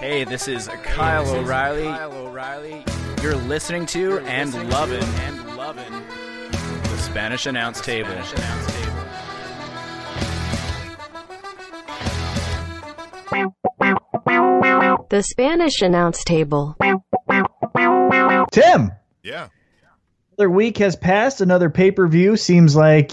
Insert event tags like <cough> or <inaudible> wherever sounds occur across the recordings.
Hey, this is Kyle O'Reilly. Kyle O'Reilly. You're listening to and loving and loving the Spanish Announce Table. The Spanish Announce Table. Tim, Yeah. another week has passed. Another pay per view seems like,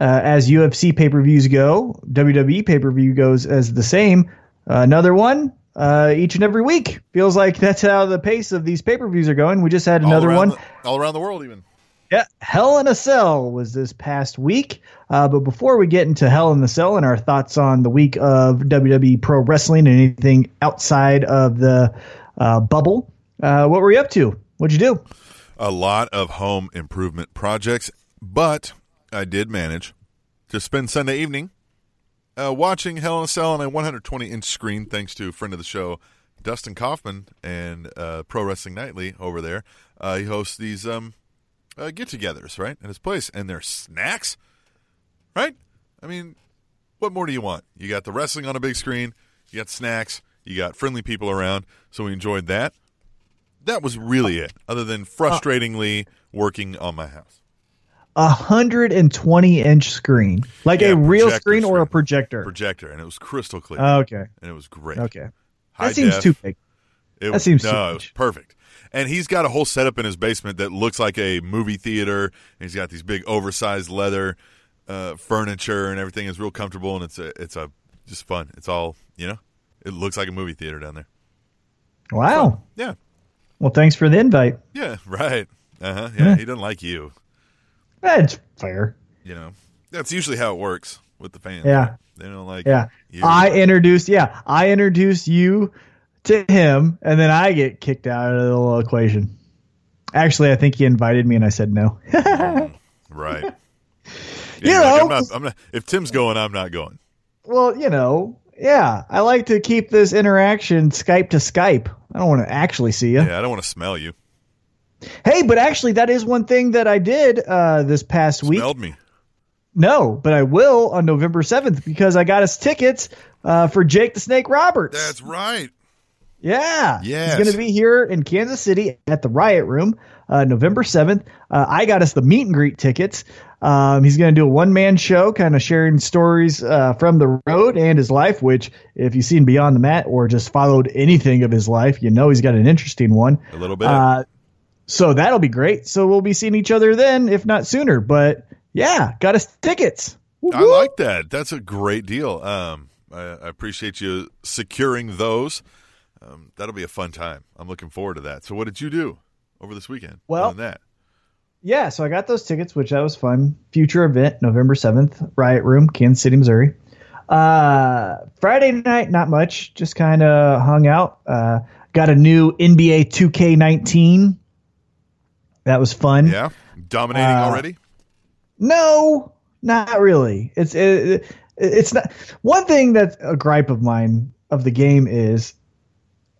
uh, as UFC pay per views go, WWE pay per view goes as the same. Uh, another one uh, each and every week. Feels like that's how the pace of these pay per views are going. We just had another all one. the- all around the world, even. Yeah, Hell in a Cell was this past week. Uh, but before we get into Hell in the Cell and our thoughts on the week of WWE Pro Wrestling and anything outside of the uh, bubble, uh, what were you up to? What'd you do? A lot of home improvement projects, but I did manage to spend Sunday evening uh, watching Hell in a Cell on a 120 inch screen, thanks to a friend of the show, Dustin Kaufman and uh, Pro Wrestling Nightly over there. Uh, he hosts these um, uh, get togethers, right, at his place, and there's snacks, right? I mean, what more do you want? You got the wrestling on a big screen, you got snacks, you got friendly people around, so we enjoyed that. That was really it, other than frustratingly working on my house. A hundred and twenty inch screen, like Yeah, a real projector screen or a projector. Projector, and it was crystal clear, Oh, okay, and it was great. okay, High that seems def. too big. It That was, seems no, it was perfect. And he's got a whole setup in his basement that looks like a movie theater. And he's got these big oversized leather uh, furniture and everything is real comfortable and it's a it's a just fun. It's all you know. It looks like a movie theater down there. Wow. Yeah, Well, thanks for the invite. yeah, <laughs> right. Uh huh. Yeah, he doesn't like you. That's fair. You know, that's usually how it works with the fans. Yeah. they don't like. Yeah, you. I introduced. Yeah, I introduced you to him, and then I get kicked out of the little equation. Actually, I think he invited me, and I said no. <laughs> Mm, right. <laughs> You you're like, know- I'm not, I'm not. If Tim's going, I'm not going. well, you know, yeah, I like to keep this interaction Skype to Skype. I don't want to actually see you. Yeah, I don't want to smell you. Hey, but actually, that is one thing that I did uh, this past week. Smelled me. No, but I will on November seventh because I got us tickets uh, for Jake the Snake Roberts. That's right. Yeah. Yes. He's going to be here in Kansas City at the Riot Room uh, November 7th. Uh, I got us the meet and greet tickets. Um, he's going to do a one man show, kind of sharing stories uh, from the road and his life, which, if you've seen Beyond the Mat or just followed anything of his life, you know he's got an interesting one. A little bit. So that'll be great. So we'll be seeing each other then, if not sooner. But yeah, got us tickets. I like that. That's a great deal. Um, I, I appreciate you securing those. Um, that'll be a fun time. I'm looking forward to that. So, what did you do over this weekend? Well- that, Yeah, so I got those tickets, which that was fun. Future event, November 7th, Riot Room, Kansas City, Missouri. Uh, Friday night, not much, just kind of hung out. Uh, got a new NBA 2K19. That was fun. yeah, dominating Uh, already. No, not really. It's it, it's not one thing that's a gripe of mine of the game is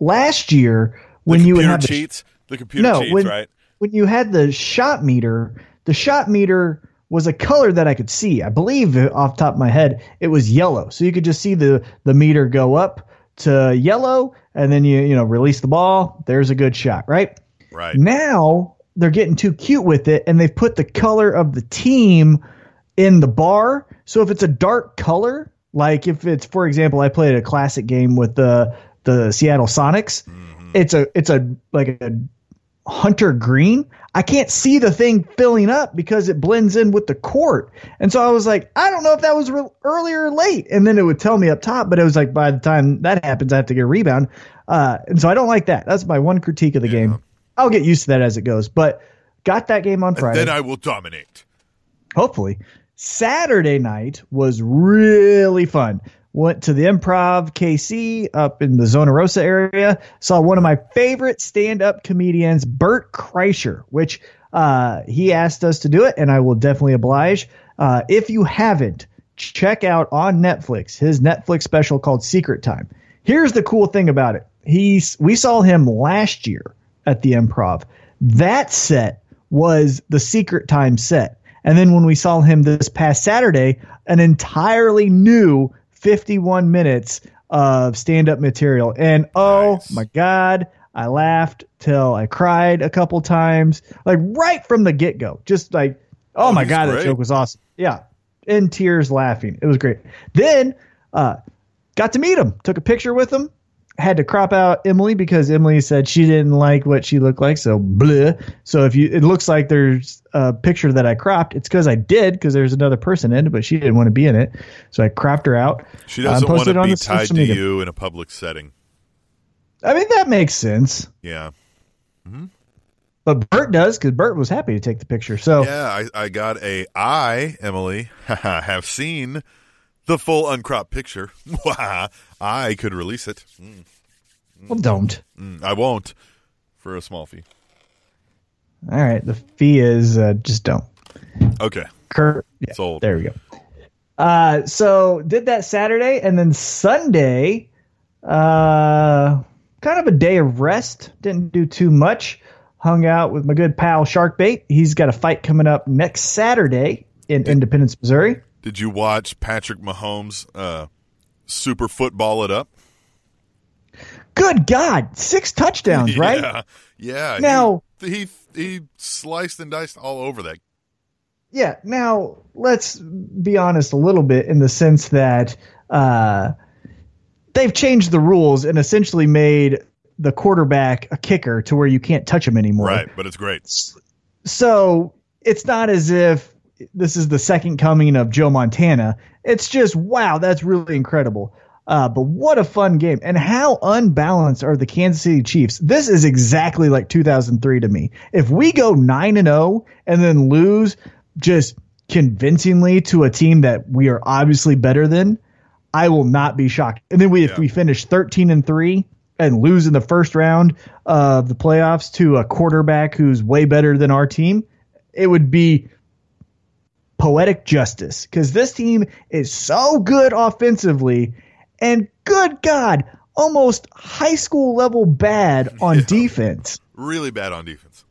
last year when the you would have the cheats. The computer No, cheats, when- right? when you had the shot meter, the shot meter was a color that I could see. I believe off the top of my head, it was yellow. So you could just see the, the meter go up to yellow and then you, you know, release the ball. There's a good shot, right? Right. Now they're getting too cute with it and they've put the color of the team in the bar. So if it's a dark color, like if it's, for example, I played a classic game with the, the Seattle Sonics, it's a, it's a, like a hunter green, I can't see the thing filling up because it blends in with the court. And so I was like, I don't know if that was re- early or late. And then it would tell me up top, but it was like by the time that happens, I have to get a rebound. Uh, and so I don't like that. That's my one critique of the game. I'll get used to that as it goes. But got that game on Friday. Then I will dominate. hopefully. Saturday night was really fun. Went to the Improv KC up in the Zona Rosa area. Saw one of my favorite stand-up comedians, Bert Kreischer, which uh, he asked us to do it, and I will definitely oblige. Uh, if you haven't, check out on Netflix his Netflix special called Secret Time. Here's the cool thing about it. He's we saw him last year at the Improv. That set was the Secret Time set. And then when we saw him this past Saturday, an entirely new 51 minutes of stand up material. And oh Nice. my God, I laughed till I cried a couple times, like right from the get go. Just like, oh, Oh, my God, that joke was awesome. Yeah. In tears laughing. It was great. Then, uh, got to meet him, took a picture with him. Had to crop out Emily because Emily said she didn't like what she looked like. So bleh. So if you, it looks like there's a picture that I cropped. It's because I did because there's another person in it, but she didn't want to be in it. So I cropped her out. She doesn't want to be tied to media. you in a public setting. I mean that makes sense. Yeah. hmm But Bert does because Bert was happy to take the picture. So Yeah, I, I got a I, Emily, <laughs> have seen the full uncropped picture. <laughs> I could release it. Mm, well, don't. mm, I won't for a small fee. All right. The fee is uh, just don't. Okay. Kurt, yeah, Sold. There we go. Uh, so did that Saturday and then Sunday, uh, kind of a day of rest. Didn't do too much. Hung out with my good pal Sharkbait. He's got a fight coming up next Saturday in Independence, Missouri. Did you watch Patrick Mahomes uh, super football it up? Good God, six touchdowns, <laughs> right? Yeah. Yeah. Now- he, he he sliced and diced all over that. Yeah. Now let's be honest a little bit in the sense that uh, they've changed the rules and essentially made the quarterback a kicker to where you can't touch him anymore. Right, but it's great. So it's not as if this is the second coming of Joe Montana. It's just wow, that's really incredible. Uh, but what a fun game, and how unbalanced are the Kansas City Chiefs? This is exactly like 2003 to me. If we go nine and zero and then lose just convincingly to a team that we are obviously better than, I will not be shocked. And then we, if we finish 13 and three and lose in the first round of the playoffs to a quarterback who's way better than our team, it would be poetic justice because this team is so good offensively and good God, almost high school level bad <laughs> on defense. Really bad on defense.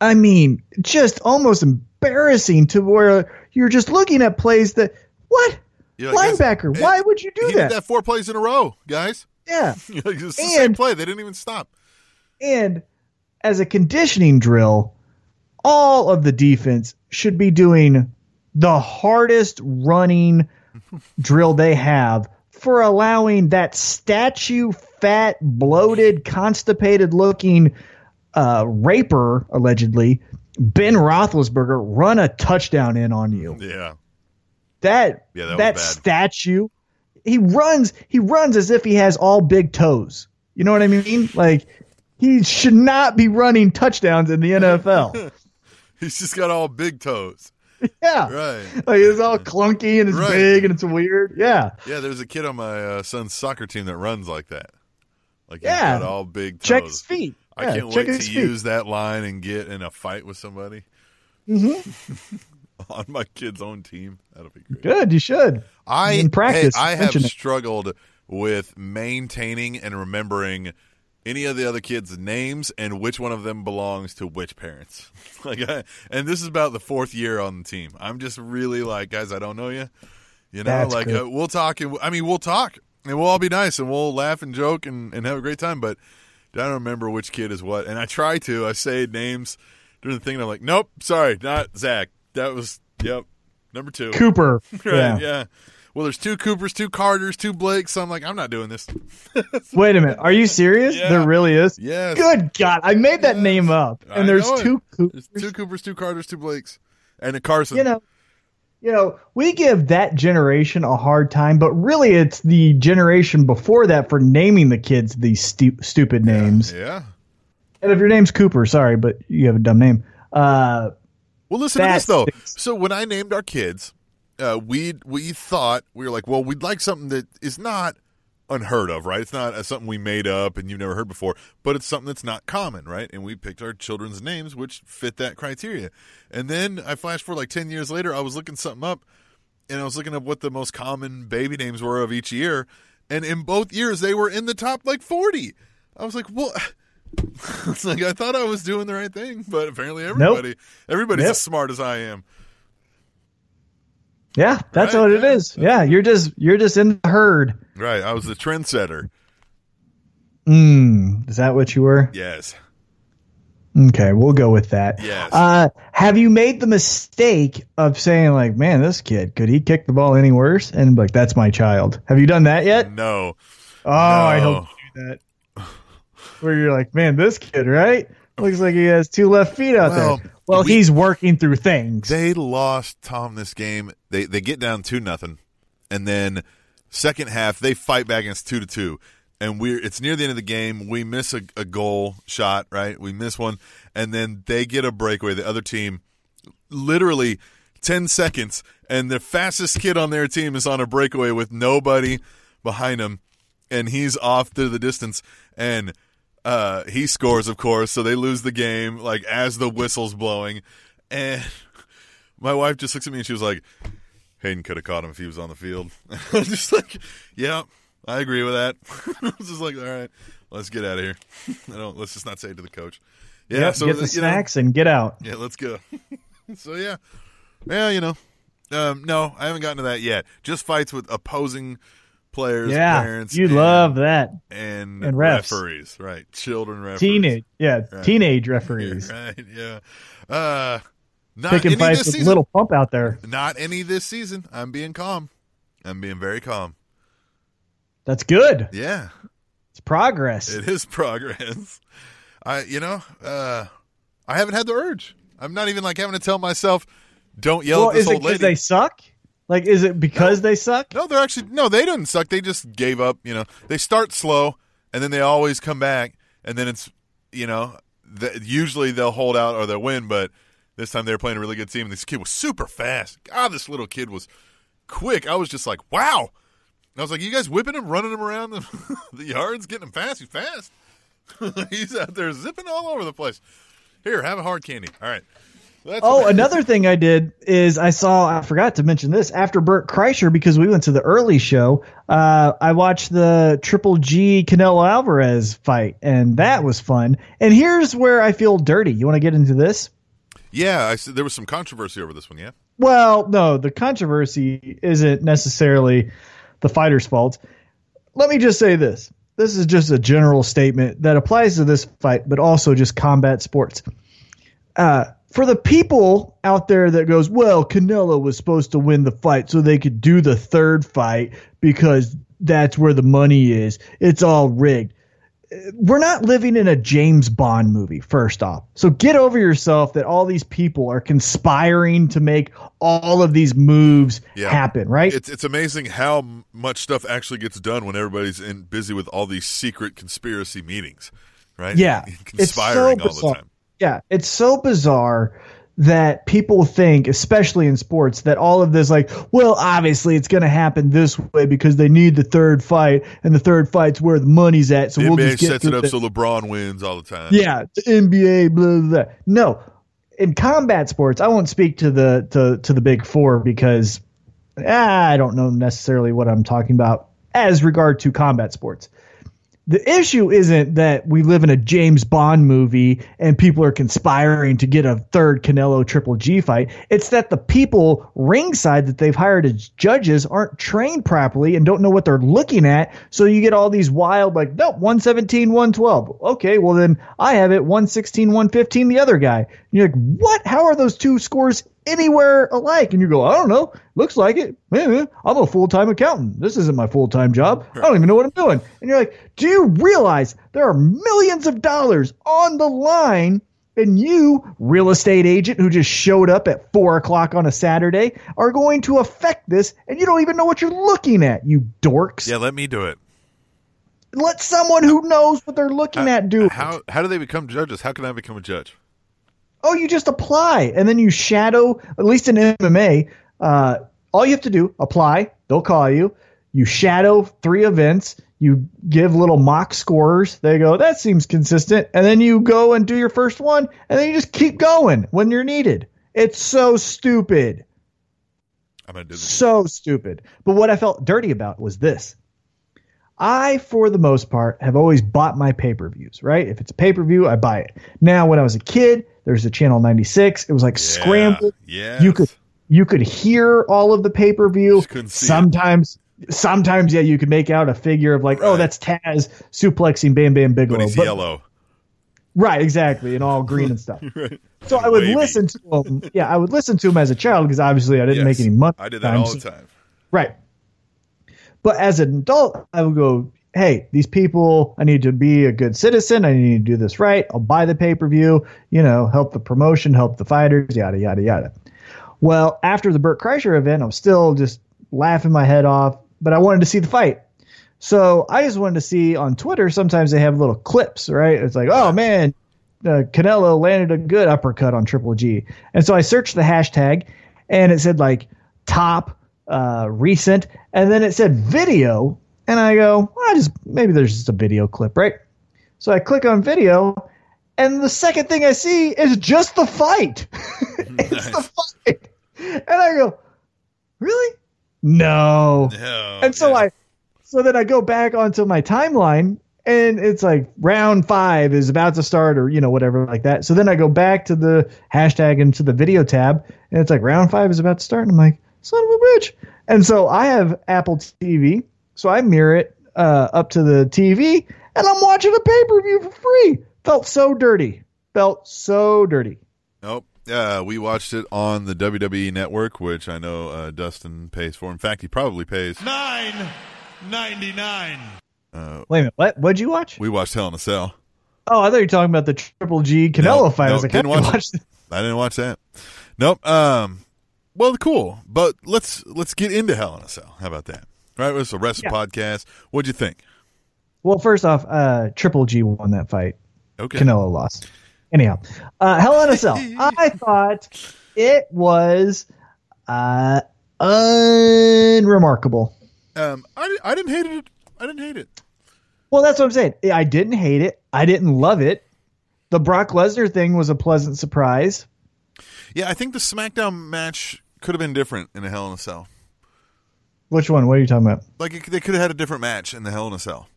I mean, just almost embarrassing to where you're just looking at plays that, what? Linebacker, why would you do that? did that four plays in a row, guys. Yeah. <laughs> it's the same And- play. They didn't even stop. And as a conditioning drill, all of the defense should be doing the hardest running <laughs> drill they have for allowing that statue, fat, bloated, constipated looking uh, raper, allegedly, Ben Roethlisberger, run a touchdown in on you. Yeah. That Yeah, that was that, statue, he runs he runs as if he has all big toes. You know what I mean? Like he should not be running touchdowns in the NFL. <laughs> <laughs> He's just got all big toes. yeah. Right. Like it's all clunky and it's Right. big and it's weird. Yeah. Yeah, there's a kid on my uh, son's soccer team that runs like that. Like he's Yeah. got all big toes. Check his feet. I Yeah, can't wait to feet. use that line and get in a fight with somebody. Mm-hmm. <laughs> on my kid's own team. That'll be great. Good, you should. I In practice, hey, I have struggled with maintaining and remembering any of the other kids' names and which one of them belongs to which parents. <laughs> like, I, and this is about the fourth year on the team. I'm just really like, guys, I don't know you. You know, That's like uh, we'll talk. And, I mean, we'll talk and we'll all be nice and we'll laugh and joke and, and have a great time. But I don't remember which kid is what. And I try to. I say names during the thing, and I'm like, nope, sorry, not Zach. That was yep, number two. Cooper. <laughs> Right, yeah. yeah. Well, there's two Coopers, two Carters, two Blakes. So I'm like, I'm not doing this. <laughs> Wait a minute. Are you serious? Yeah. There really is? Yes. Good God. I made that Yes. name up. I And there's two There's Coopers. two Coopers, two Carters, two Blakes, and a Carson. you know you know we give that generation a hard time but really it's the generation before that for naming the kids these stu- stupid names Yeah. and if your name's cooper sorry but you have a dumb name uh Well, listen to this though. So when I named our kids, uh, we we thought we were like, well, we'd like something that is not unheard of, right? It's not uh, something we made up and you've never heard before, but it's something that's not common, right? And we picked our children's names which fit that criteria. And then I flashed for like ten years later, I was looking something up, and I was looking up what the most common baby names were of each year, and in both years they were in the top like forty. I was like, what? <laughs> it's like I thought I was doing the right thing, but apparently everybody, everybody's Yep. as smart as I am. Yeah that's Right, what it is yeah you're just you're just in the herd Right. I was the trendsetter. Mm, is that what you were? Yes. Okay, we'll go with that. Yes. Uh, have you made the mistake of saying like, "Man, this kid could he kick the ball any worse?" And like, that's my child. Have you done that yet? No. Oh, I hope you do that. Where you're like, "Man, this kid, right? Looks like he has two left feet out Well, there." Well, we- he's working through things. They lost Tom this game. They they get down two nothing, and then second half they fight back against two to two, and we're it's near the end of the game. We miss a, a goal shot, right? We miss one, and then they get a breakaway. The other team, literally ten seconds, and the fastest kid on their team is on a breakaway with nobody behind him, and he's off to the distance, and uh, he scores, of course. So they lose the game, like as the whistle's blowing, and <laughs> my wife just looks at me and she was like, Hayden could have caught him if he was on the field. <laughs> I was just like, yeah, I agree with that. <laughs> I was just like, all right, let's get out of here. I don't, let's just not say it to the coach. Yeah, Yep, so get the you know, snacks and get out. yeah, let's go. so yeah, yeah, you know, um, no, I haven't gotten to that yet. Just fights with opposing players, Yeah, parents, you and, love that. and, and refs. referees, right? Children referees, Teenage, yeah, Right. teenage <laughs> Yeah, referees right? Yeah, uh, not picking any fights with season. little pump out there. Not any this season. I'm being calm. I'm being very calm. That's good. Yeah, It's progress. it is <laughs> progress. I, you know, uh, I haven't had the urge. I'm not even like having to tell myself, "Don't yell well, at this is old because lady." they suck? Like, is it because they suck? No, they're actually no, they didn't suck. They just gave up. You know, they start slow and then they always come back, and then it's you know, the, usually they'll hold out or they'll win. But this time they were playing a really good team. and This kid was super fast. God, this little kid was quick. I was just like, wow. And I was like, you guys whipping him, running him around the, <laughs> the yards, getting him fast. He's fast. <laughs> He's out there zipping all over the place. Here, have a hard candy. All right. That's Oh, another thing I did is I saw, I forgot to mention this after Bert Kreischer because we went to the early show. Uh, I watched the Triple G Canelo Alvarez fight, and that was fun. And here's where I feel dirty. You want to get into this? yeah. I said there was some controversy over this one. Yeah. Well, no, the controversy isn't necessarily the fighter's fault. Let me just say this. This is just a general statement that applies to this fight, but also just combat sports. Uh, for the people out there that goes, well, Canelo was supposed to win the fight so they could do the third fight because that's where the money is. It's all rigged we're not living in a James Bond movie, first off. So get over yourself that all these people are conspiring to make all of these moves Yeah. happen, right? It's it's amazing how much stuff actually gets done when everybody's in busy with all these secret conspiracy meetings, right? yeah. <laughs> It's so conspiring all the bizarre. time. Yeah, it's so bizarre that people think, especially in sports, that all of this, like, well, obviously it's going to happen this way because they need the third fight, and the third fight's where the money's at. So The we'll NBA just get sets it up this. so LeBron wins all the time. Yeah, the NBA, blah, blah, blah. No, in combat sports, I won't speak to the to to the big four because ah, I don't know necessarily what I'm talking about as regard to combat sports. The issue isn't that we live in a James Bond movie and people are conspiring to get a third Canelo Triple G fight. It's that the people ringside that they've hired as judges aren't trained properly and don't know what they're looking at. So you get all these wild, like, nope, 117, 112. Okay, well then I have it 116, 115, the other guy. You're like, what? How are those two scores anywhere alike? And you go, I don't know. Looks like it. I'm a full time accountant. This isn't my full time job. I don't even know what I'm doing. And you're like, do you realize there are millions of dollars on the line? And you, real estate agent who just showed up at four o'clock on a Saturday, are going to affect this, and you don't even know what you're looking at, you dorks. Yeah, let me do it. Let someone who knows what they're looking at do it. How how do they become judges? How can I become a judge? Oh, you just apply and then you shadow, at least in MMA, uh, all you have to do, apply, they'll call you. You shadow three events, you give little mock scores. They go, that seems consistent. And then you go and do your first one, and then you just keep going when you're needed. It's so stupid. I'm gonna do this. So stupid. But what I felt dirty about was this. I, for the most part, have always bought my pay per views, right? If it's a pay per view, I buy it. Now, when I was a kid, there's a channel 96. It was like scrambled. Yeah. You could you could hear all of the pay per view. Just it. Sometimes sometimes yeah, you could make out a figure of like, oh, that's Taz suplexing Bam Bam Bigelow. But he's But- yellow. Right, exactly, and all green and stuff. <laughs> Right. So I would Wavy. listen to him. Yeah, I would listen to him as a child because obviously I didn't make any money. I did that the all time, the so- time. Right. But as an adult, I would go, hey, these people, I need to be a good citizen. I need to do this right. I'll buy the pay per view, you know, help the promotion, help the fighters, yada, yada, yada. Well, after the Bert Kreischer event, I'm still just laughing my head off, but I wanted to see the fight. So I just wanted to see on Twitter, sometimes they have little clips, right? It's like, oh man, uh, Canelo landed a good uppercut on Triple G. And so I searched the hashtag and it said like top uh, recent, and then it said video. And I go, well, I just maybe there's just a video clip, right? So I click on video, and the second thing I see is just the fight. <laughs> it's the fight. And I go, really? No. No, And so yeah. I, so then I go back onto my timeline and it's like round five is about to start or, you know, whatever like that. So then I go back to the hashtag into the video tab and it's like round five is about to start. And I'm like, son of a bitch. And so I have Apple TV. So I mirror it uh, up to the TV and I'm watching a pay per view for free. Felt so dirty. Felt so dirty. Nope. Uh, we watched it on the WWE network, which I know uh, Dustin pays for. In fact, he probably pays. Nine ninety nine. Wait a minute. What? What'd you watch? We watched Hell in a Cell. Oh, I thought you were talking about the Triple G Canelo No, fight. I was like, didn't didn't watch watch it. I didn't watch that. Nope. Um. Well, cool. But let's let's get into Hell in a Cell. How about that? Right. It's a wrestling Yeah. podcast. What'd you think? Well, first off, uh, Triple G won that fight. Okay. Canelo lost. Anyhow, uh, Hell in a Cell. <laughs> I thought it was uh, unremarkable. Um. I, I didn't hate it. I didn't hate it. Well, that's what I'm saying. I didn't hate it. I didn't love it. The Brock Lesnar thing was a pleasant surprise. Yeah, I think the SmackDown match could have been different in a Hell in a Cell. Which one? What are you talking about? Like it, they could have had a different match in the Hell in a Cell.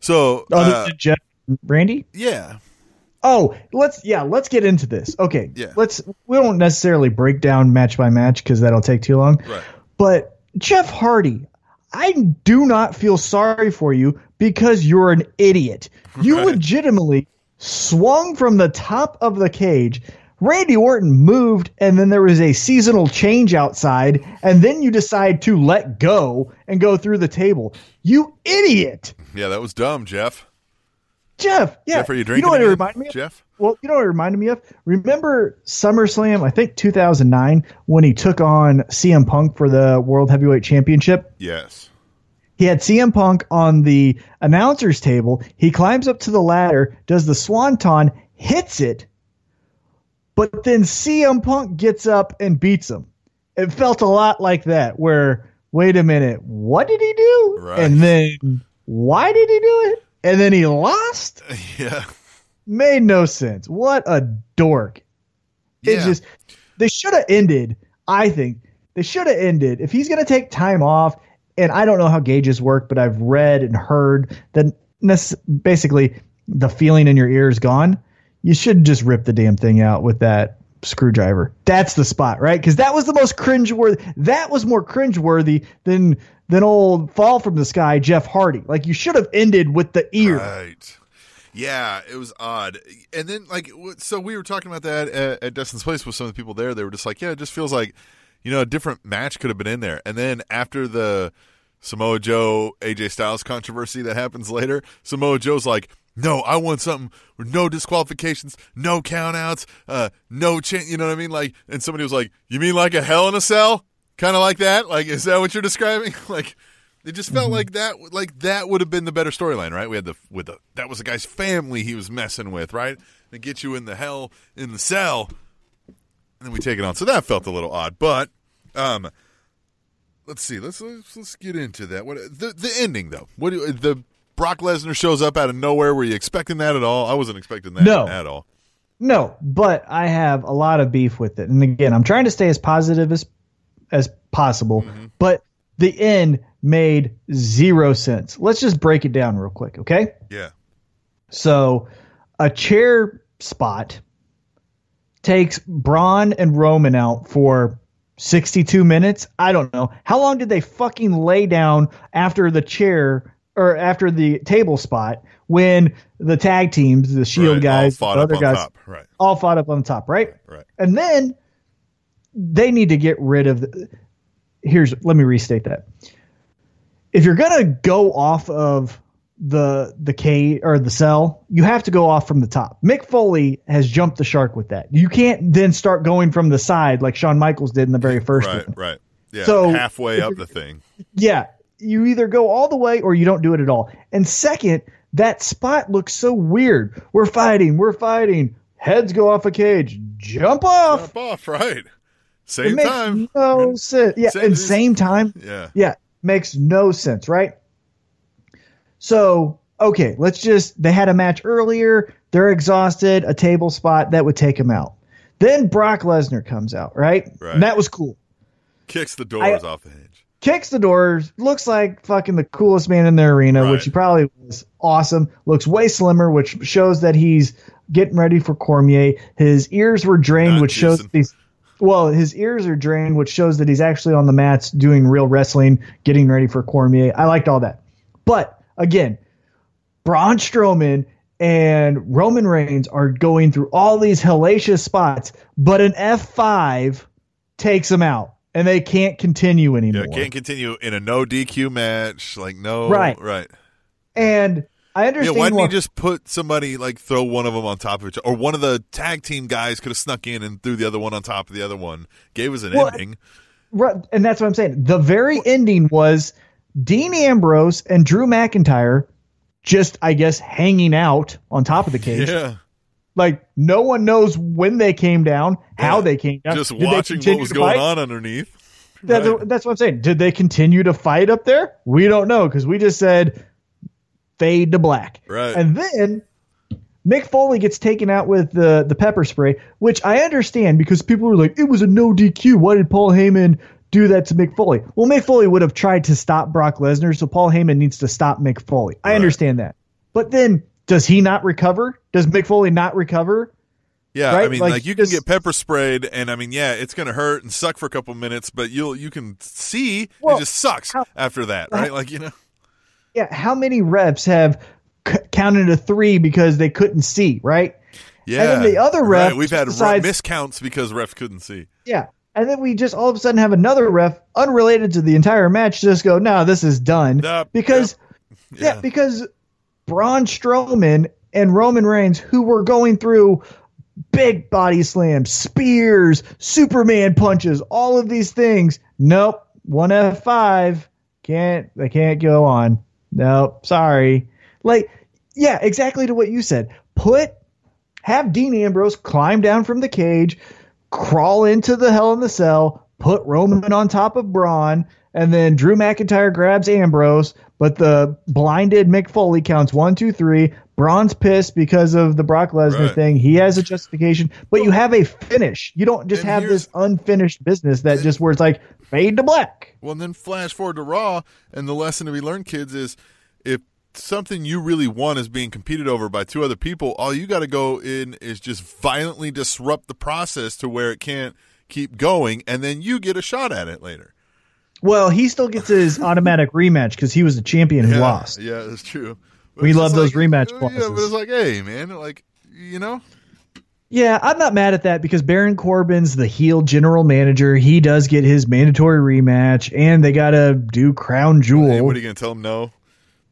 So Oh, uh, Jeff Randy. yeah, Oh, let's yeah, let's get into this. Okay, Yeah. let's. We don't necessarily break down match by match because that'll take too long. right. But Jeff Hardy, I do not feel sorry for you because you're an idiot. You Right. legitimately swung from the top of the cage. Randy Orton moved, and then there was a seasonal change outside, and then you decide to let go and go through the table. You idiot, Yeah, that was dumb, Jeff. Jeff. Yeah, Jeff, are you you drinking? know what it reminded me of? Jeff. Well, you know what it reminded me of? Remember SummerSlam, I think 2009, when he took on CM Punk for the World Heavyweight Championship? Yes. He had CM Punk on the announcer's table. He climbs up to the ladder, does the swanton, hits it, but then CM Punk gets up and beats him. It felt a lot like that, where, wait a minute, what did he do? Right. And then, why did he do it? And then he lost? <laughs> Yeah. Made no sense. What a dork. It Yeah. just they should have ended. I think they should have ended. If he's going to take time off, and I don't know how gauges work, but I've read and heard that basically the feeling in your ear is gone. You should just rip the damn thing out with that screwdriver. That's the spot, right? Because that was the most cringeworthy. That was more cringeworthy than than old fall from the sky Jeff Hardy. Like you should have ended with the ear. Right. Yeah, it was odd. And then, like, so we were talking about that at, at Dustin's place with some of the people there. They were just like, yeah, it just feels like, you know, a different match could have been in there. And then after the Samoa Joe AJ Styles controversy that happens later, Samoa Joe's like, no, I want something with no disqualifications, no countouts, uh, no chance. You know what I mean? Like, and somebody was like, you mean like a Hell in a Cell? Kind of like that? Like, is that what you're describing? <laughs> like, it just felt like that, like that would have been the better storyline, right? We had the with the that was the guy's family he was messing with, right? And get you in the hell in the cell, and then we take it on. So that felt a little odd, but um, let's see, let's let's, let's get into that. What the the ending though? What do, the Brock Lesnar shows up out of nowhere? Were you expecting that at all? I wasn't expecting that No. at all. No, but I have a lot of beef with it. And again, I'm trying to stay as positive as as possible, mm-hmm. but the end made zero sense. Let's just break it down real quick, okay? Yeah, So, a chair spot takes Braun and Roman out for 62 minutes. I don't know. How long did they fucking lay down after the chair or after the table spot when the tag teams, the Shield Right, guys, all fought the up other on guys, top. Right. all fought up on the top, right? Right. And then they need to get rid of. The, here's let me restate that. If you're gonna go off of the the K or the cell, you have to go off from the top. Mick Foley has jumped the shark with that. You can't then start going from the side like Shawn Michaels did in the very first Right. one. Right. Yeah. So- halfway up the thing. Yeah, you either go all the way or you don't do it at all. And second, that spot looks so weird. We're fighting, we're fighting. Heads go off a cage, jump off. Jump off. Right. It Same makes time. no sense. Yeah, Same- and same time. Yeah. Yeah, makes no sense, right? So, okay, let's just they had a match earlier, they're exhausted, a table spot that would take them out. Then Brock Lesnar comes out, right? Right. And that was cool. Kicks the doors off the hinge. Kicks the doors, looks like fucking the coolest man in the arena, Right. which he probably was awesome. Looks way slimmer, which shows that he's getting ready for Cormier. His ears were drained, Not which shows he's well, his ears are drained, which shows that he's actually on the mats doing real wrestling, getting ready for Cormier. I liked all that. But again, Braun Strowman and Roman Reigns are going through all these hellacious spots, but an F5 takes them out and they can't continue Yeah. anymore. Can't continue in a no DQ match. Like no. Right. Right. and I Yeah, understand why didn't he just put somebody like throw one of them on top of each other, or one of the tag team guys could have snuck in and threw the other one on top of the other one, gave us an Well, ending. Right, and that's what I'm saying. The very ending was Dean Ambrose and Drew McIntyre just, I guess, hanging out on top of the cage. Yeah, Like no one knows when they came down, how Yeah. they came down. just Did watching what was going fight? on underneath. That's, Right. that's what I'm saying. Did they continue to fight up there? We don't know because we just said fade to black. Right. And then Mick Foley gets taken out with the the pepper spray, which I understand because people were like, it was a no DQ. Why did Paul Heyman do that to Mick Foley? Well, Mick Foley would have tried to stop Brock Lesnar, so Paul Heyman needs to stop Mick Foley. I Right. understand that. But then does he not recover? Does Mick Foley not recover? Yeah, I mean, Like, like, you can get pepper sprayed, and I mean, yeah, it's gonna hurt and suck for a couple minutes, but you'll you can see Well, it just sucks how- after that, uh-huh. right? Like you know, Yeah, how many reps have c- counted to three because they couldn't see, right? yeah. And then the other right. ref we've had decides- miscounts because refs couldn't see. Yeah. And then we just all of a sudden have another ref unrelated to the entire match just go, no, this is done. Nope, because yeah. Yeah. because Braun Strowman and Roman Reigns, who were going through big body slams, spears, Superman punches, all of these things. Nope. One F five. Can't they can't go on. Nope. Sorry. Like, yeah, exactly to what you said. Put have Dean Ambrose climb down from the cage, crawl into the Hell in the Cell, put Roman on top of Braun, and then Drew McIntyre grabs Ambrose, but the blinded Mick Foley counts one, two, three. Braun's pissed because of the Brock Lesnar Right. thing. He has a justification, but you have a finish. You don't just And have this unfinished business that just where it's like fade to black. Well, and then flash forward to Raw, and the lesson to be learned, kids, is if something you really want is being competed over by two other people, all you got to go in is just violently disrupt the process to where it can't keep going, and then you get a shot at it later. Well, he still gets his <laughs> automatic rematch because he was the champion who yeah, lost. Yeah, that's true. But We love those rematch uh, Yeah, but clauses. it's like, hey, man, like, you know, Yeah, I'm not mad at that because Baron Corbin's the heel general manager. He does get his mandatory rematch, and they got to do Crown Jewel. hey, what are you going to tell them? No.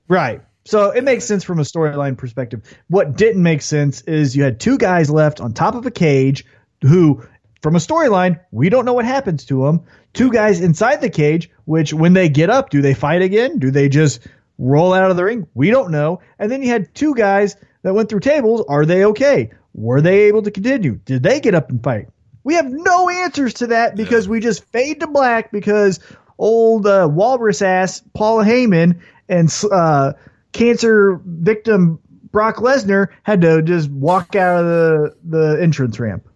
Right. So it makes sense from a storyline perspective. What didn't make sense is you had two guys left on top of a cage who, from a storyline, we don't know what happens to them. Two guys inside the cage, which when they get up, do they fight again? Do they just roll out of the ring? We don't know. And then you had two guys that went through tables. Are they okay? Were they able to continue? Did they get up and fight? We have no answers to that because we just fade to black because old uh, walrus ass Paul Heyman and uh, cancer victim Brock Lesnar had to just walk out of the, the entrance ramp.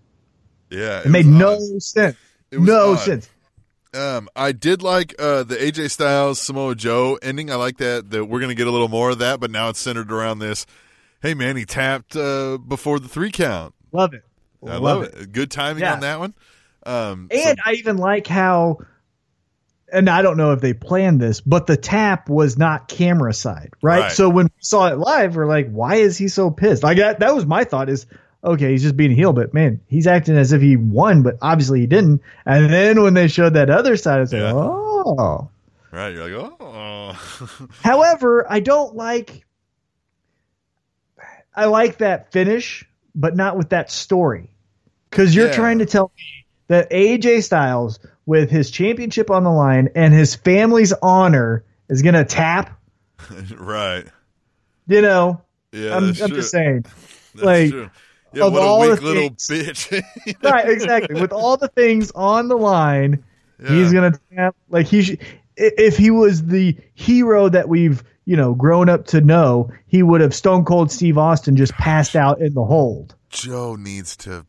Yeah. It, made was no odd. sense. It No odd. sense. Um, I did like uh, the AJ Styles Samoa Joe ending. I like that. That we're gonna get a little more of that, but now it's centered around this. Hey man, he tapped uh, before the three count. Love it. I love, it. Good timing Yeah. on that one. Um, And I even like how, and I don't know if they planned this, but the tap was not camera side, right? Right. So when we saw it live, we're like, why is he so pissed? Like that, that was my thought is, okay, he's just being a heel, but man, he's acting as if he won, but obviously he didn't. And then when they showed that other side, it's like, Yeah. oh. right, you're like, oh, <laughs> However, I don't like, I like that finish, but not with that story. Because you're Yeah. trying to tell me that AJ Styles, with his championship on the line and his family's honor, is going to tap. <laughs> right. You know, Yeah, I'm, I'm just saying. That's like, true. Yeah, of what a all the weak little things- bitch. <laughs> right, exactly. With all the things on the line, Yeah. he's going to tap. Like, he should. If he was the hero that we've, you know, grown up to know, he would have Stone Cold Steve Austin just passed out in the hold. Joe needs to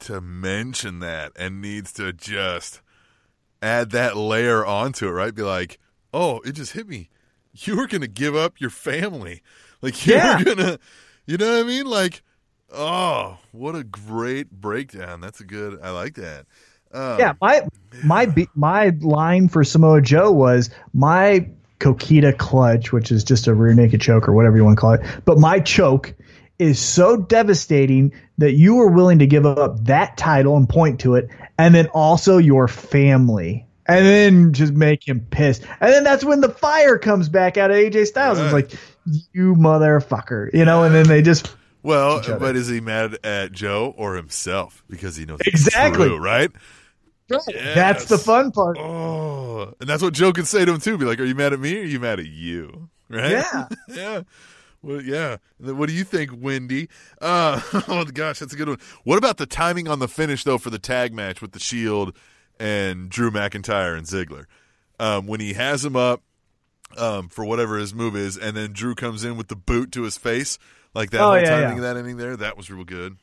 to mention that and needs to just add that layer onto it, right? Be like, "Oh, it just hit me. You were going to give up your family. Like you Yeah. were going to You know what I mean? Like, oh, what a great breakdown. That's a good I like that. Um, yeah, my my my line for Samoa Joe was my Coquina clutch, which is just a rear naked choke or whatever you want to call it. But my choke is so devastating that you were willing to give up that title and point to it, and then also your family, and then just make him pissed. And then that's when the fire comes back out of AJ Styles. It's like you motherfucker, you know. And then they just Well, but is he mad at Joe or himself because he knows Exactly. true, right? that's the fun part. Oh, and that's what Joe could say to him too. Be like, "Are you mad at me or are you mad at you?" Right? Yeah. <laughs> yeah. Well, yeah. What do you think, Wendy? Uh, <laughs> oh gosh, that's a good one. What about the timing on the finish though for the tag match with the Shield and Drew McIntyre and Ziggler? Um, when he has him up um, for whatever his move is, and then Drew comes in with the boot to his face, like that Oh, whole yeah, timing yeah. of that ending there. That was real good.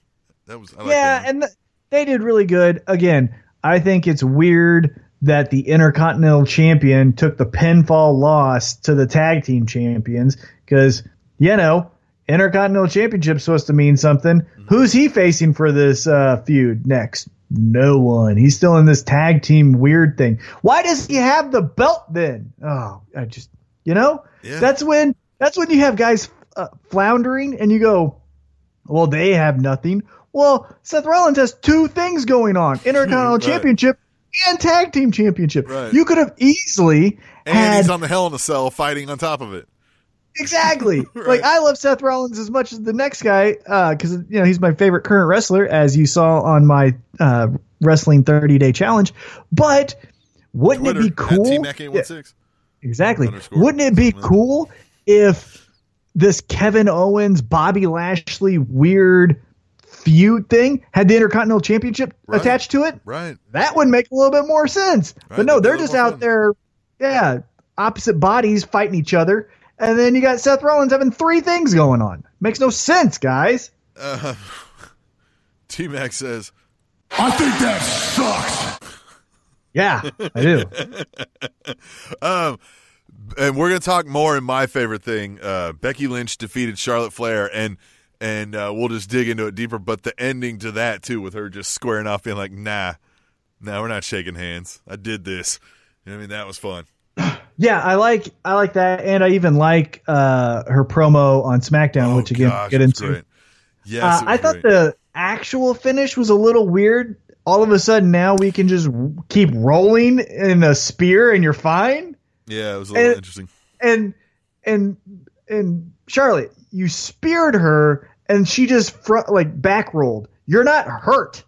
That was I yeah, that. and th- they did really good. Again, I think it's weird that the Intercontinental Champion took the pinfall loss to the Tag Team Champions because you know Intercontinental Championship's supposed to mean something. Mm-hmm. Who's he facing for this uh, feud next? No one. He's still in this tag team weird thing. Why does he have the belt then? Oh, I just you know Yeah. that's when that's when you have guys uh, floundering and you go, well, they have nothing. Well, Seth Rollins has two things going on: <laughs> Intercontinental Right. Championship and Tag Team Championship. Right. You could have easily and had he's on the Hell in a Cell fighting on top of it. exactly. <laughs> Right. Like I love Seth Rollins as much as the next guy because you know he's my favorite current wrestler, as you saw on my uh, wrestling 30 day challenge. But wouldn't Twitter it be cool? TMac816. Exactly. Wouldn't it be Something like that. cool if this Kevin Owens, Bobby Lashley weird feud thing had the Intercontinental Championship Right. attached to it? Right. That would make a little bit more sense. Right, But no, they're just out fun. there, yeah, opposite bodies fighting each other. And then you got Seth Rollins having three things going on. Makes no sense, guys. Uh, <laughs> T Mac says, I think that sucks. Yeah, I do. <laughs> um, and we're going to talk more in my favorite thing. Uh, Becky Lynch defeated Charlotte Flair, and and uh, we'll just dig into it deeper. But the ending to that too, with her just squaring off, being like, "Nah, nah, we're not shaking hands. I did this." You know I mean, that was fun. <sighs> Yeah, I like I like that, and I even like uh, her promo on SmackDown, oh which again gosh, get into. great. Yes, Uh, I thought great. the actual finish was a little weird. All of a sudden, now we can just keep rolling in a spear, and you're fine. Yeah, it was a little and- interesting. And and and Charlotte, you speared her, and she just front like back rolled. You're not hurt.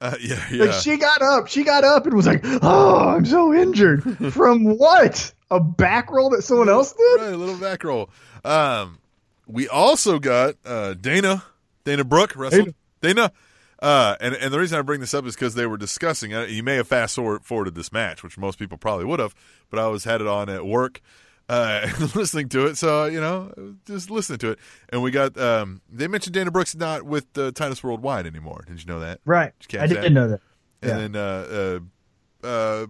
Uh, yeah, <laughs> yeah. Like she got up, she got up and was like, "Oh, I'm so injured." <laughs> From what? A back roll that someone else did? Right, a little back roll. Um, we also got uh, Dana, Dana Brooke wrestled. Dana. Uh, and, and the reason I bring this up is because they were discussing. Uh, you may have fast forwarded this match, which most people probably would have, but I was had it on at work, uh, <laughs> listening to it. So you know, just listening to it. And we got. Um, they mentioned Dana Brooke's not with uh, Titus Worldwide anymore. Did you know that? Right. Did I didn't that? know that. Yeah. And then uh, uh, uh,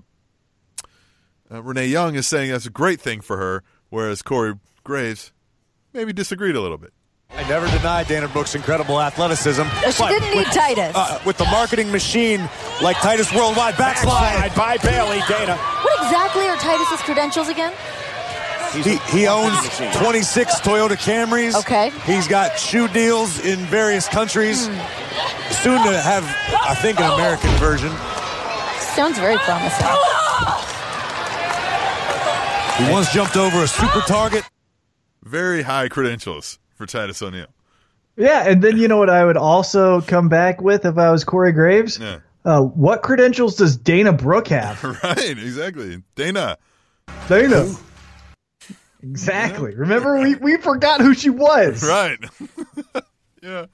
uh, Renee Young is saying that's a great thing for her, whereas Corey Graves maybe disagreed a little bit. I never denied Dana Brooke's incredible athleticism. No, she But didn't need with, Titus. uh, with the marketing machine like Titus Worldwide backslide. by Bayley. Dana. what exactly are Titus's credentials again? He, he owns 26 Toyota Camrys. Okay. He's got shoe deals in various countries. Soon to have, I think, an American version. Sounds very promising. He once jumped over a super target. Very high credentials for Titus O'Neil. Yeah, and then you know what I would also come back with if I was Corey Graves? Yeah. Uh, what credentials does Dana Brooke have? <laughs> Right, exactly. Dana. Dana. Exactly. Remember, we, <laughs> we forgot who she was. Right. <laughs> yeah.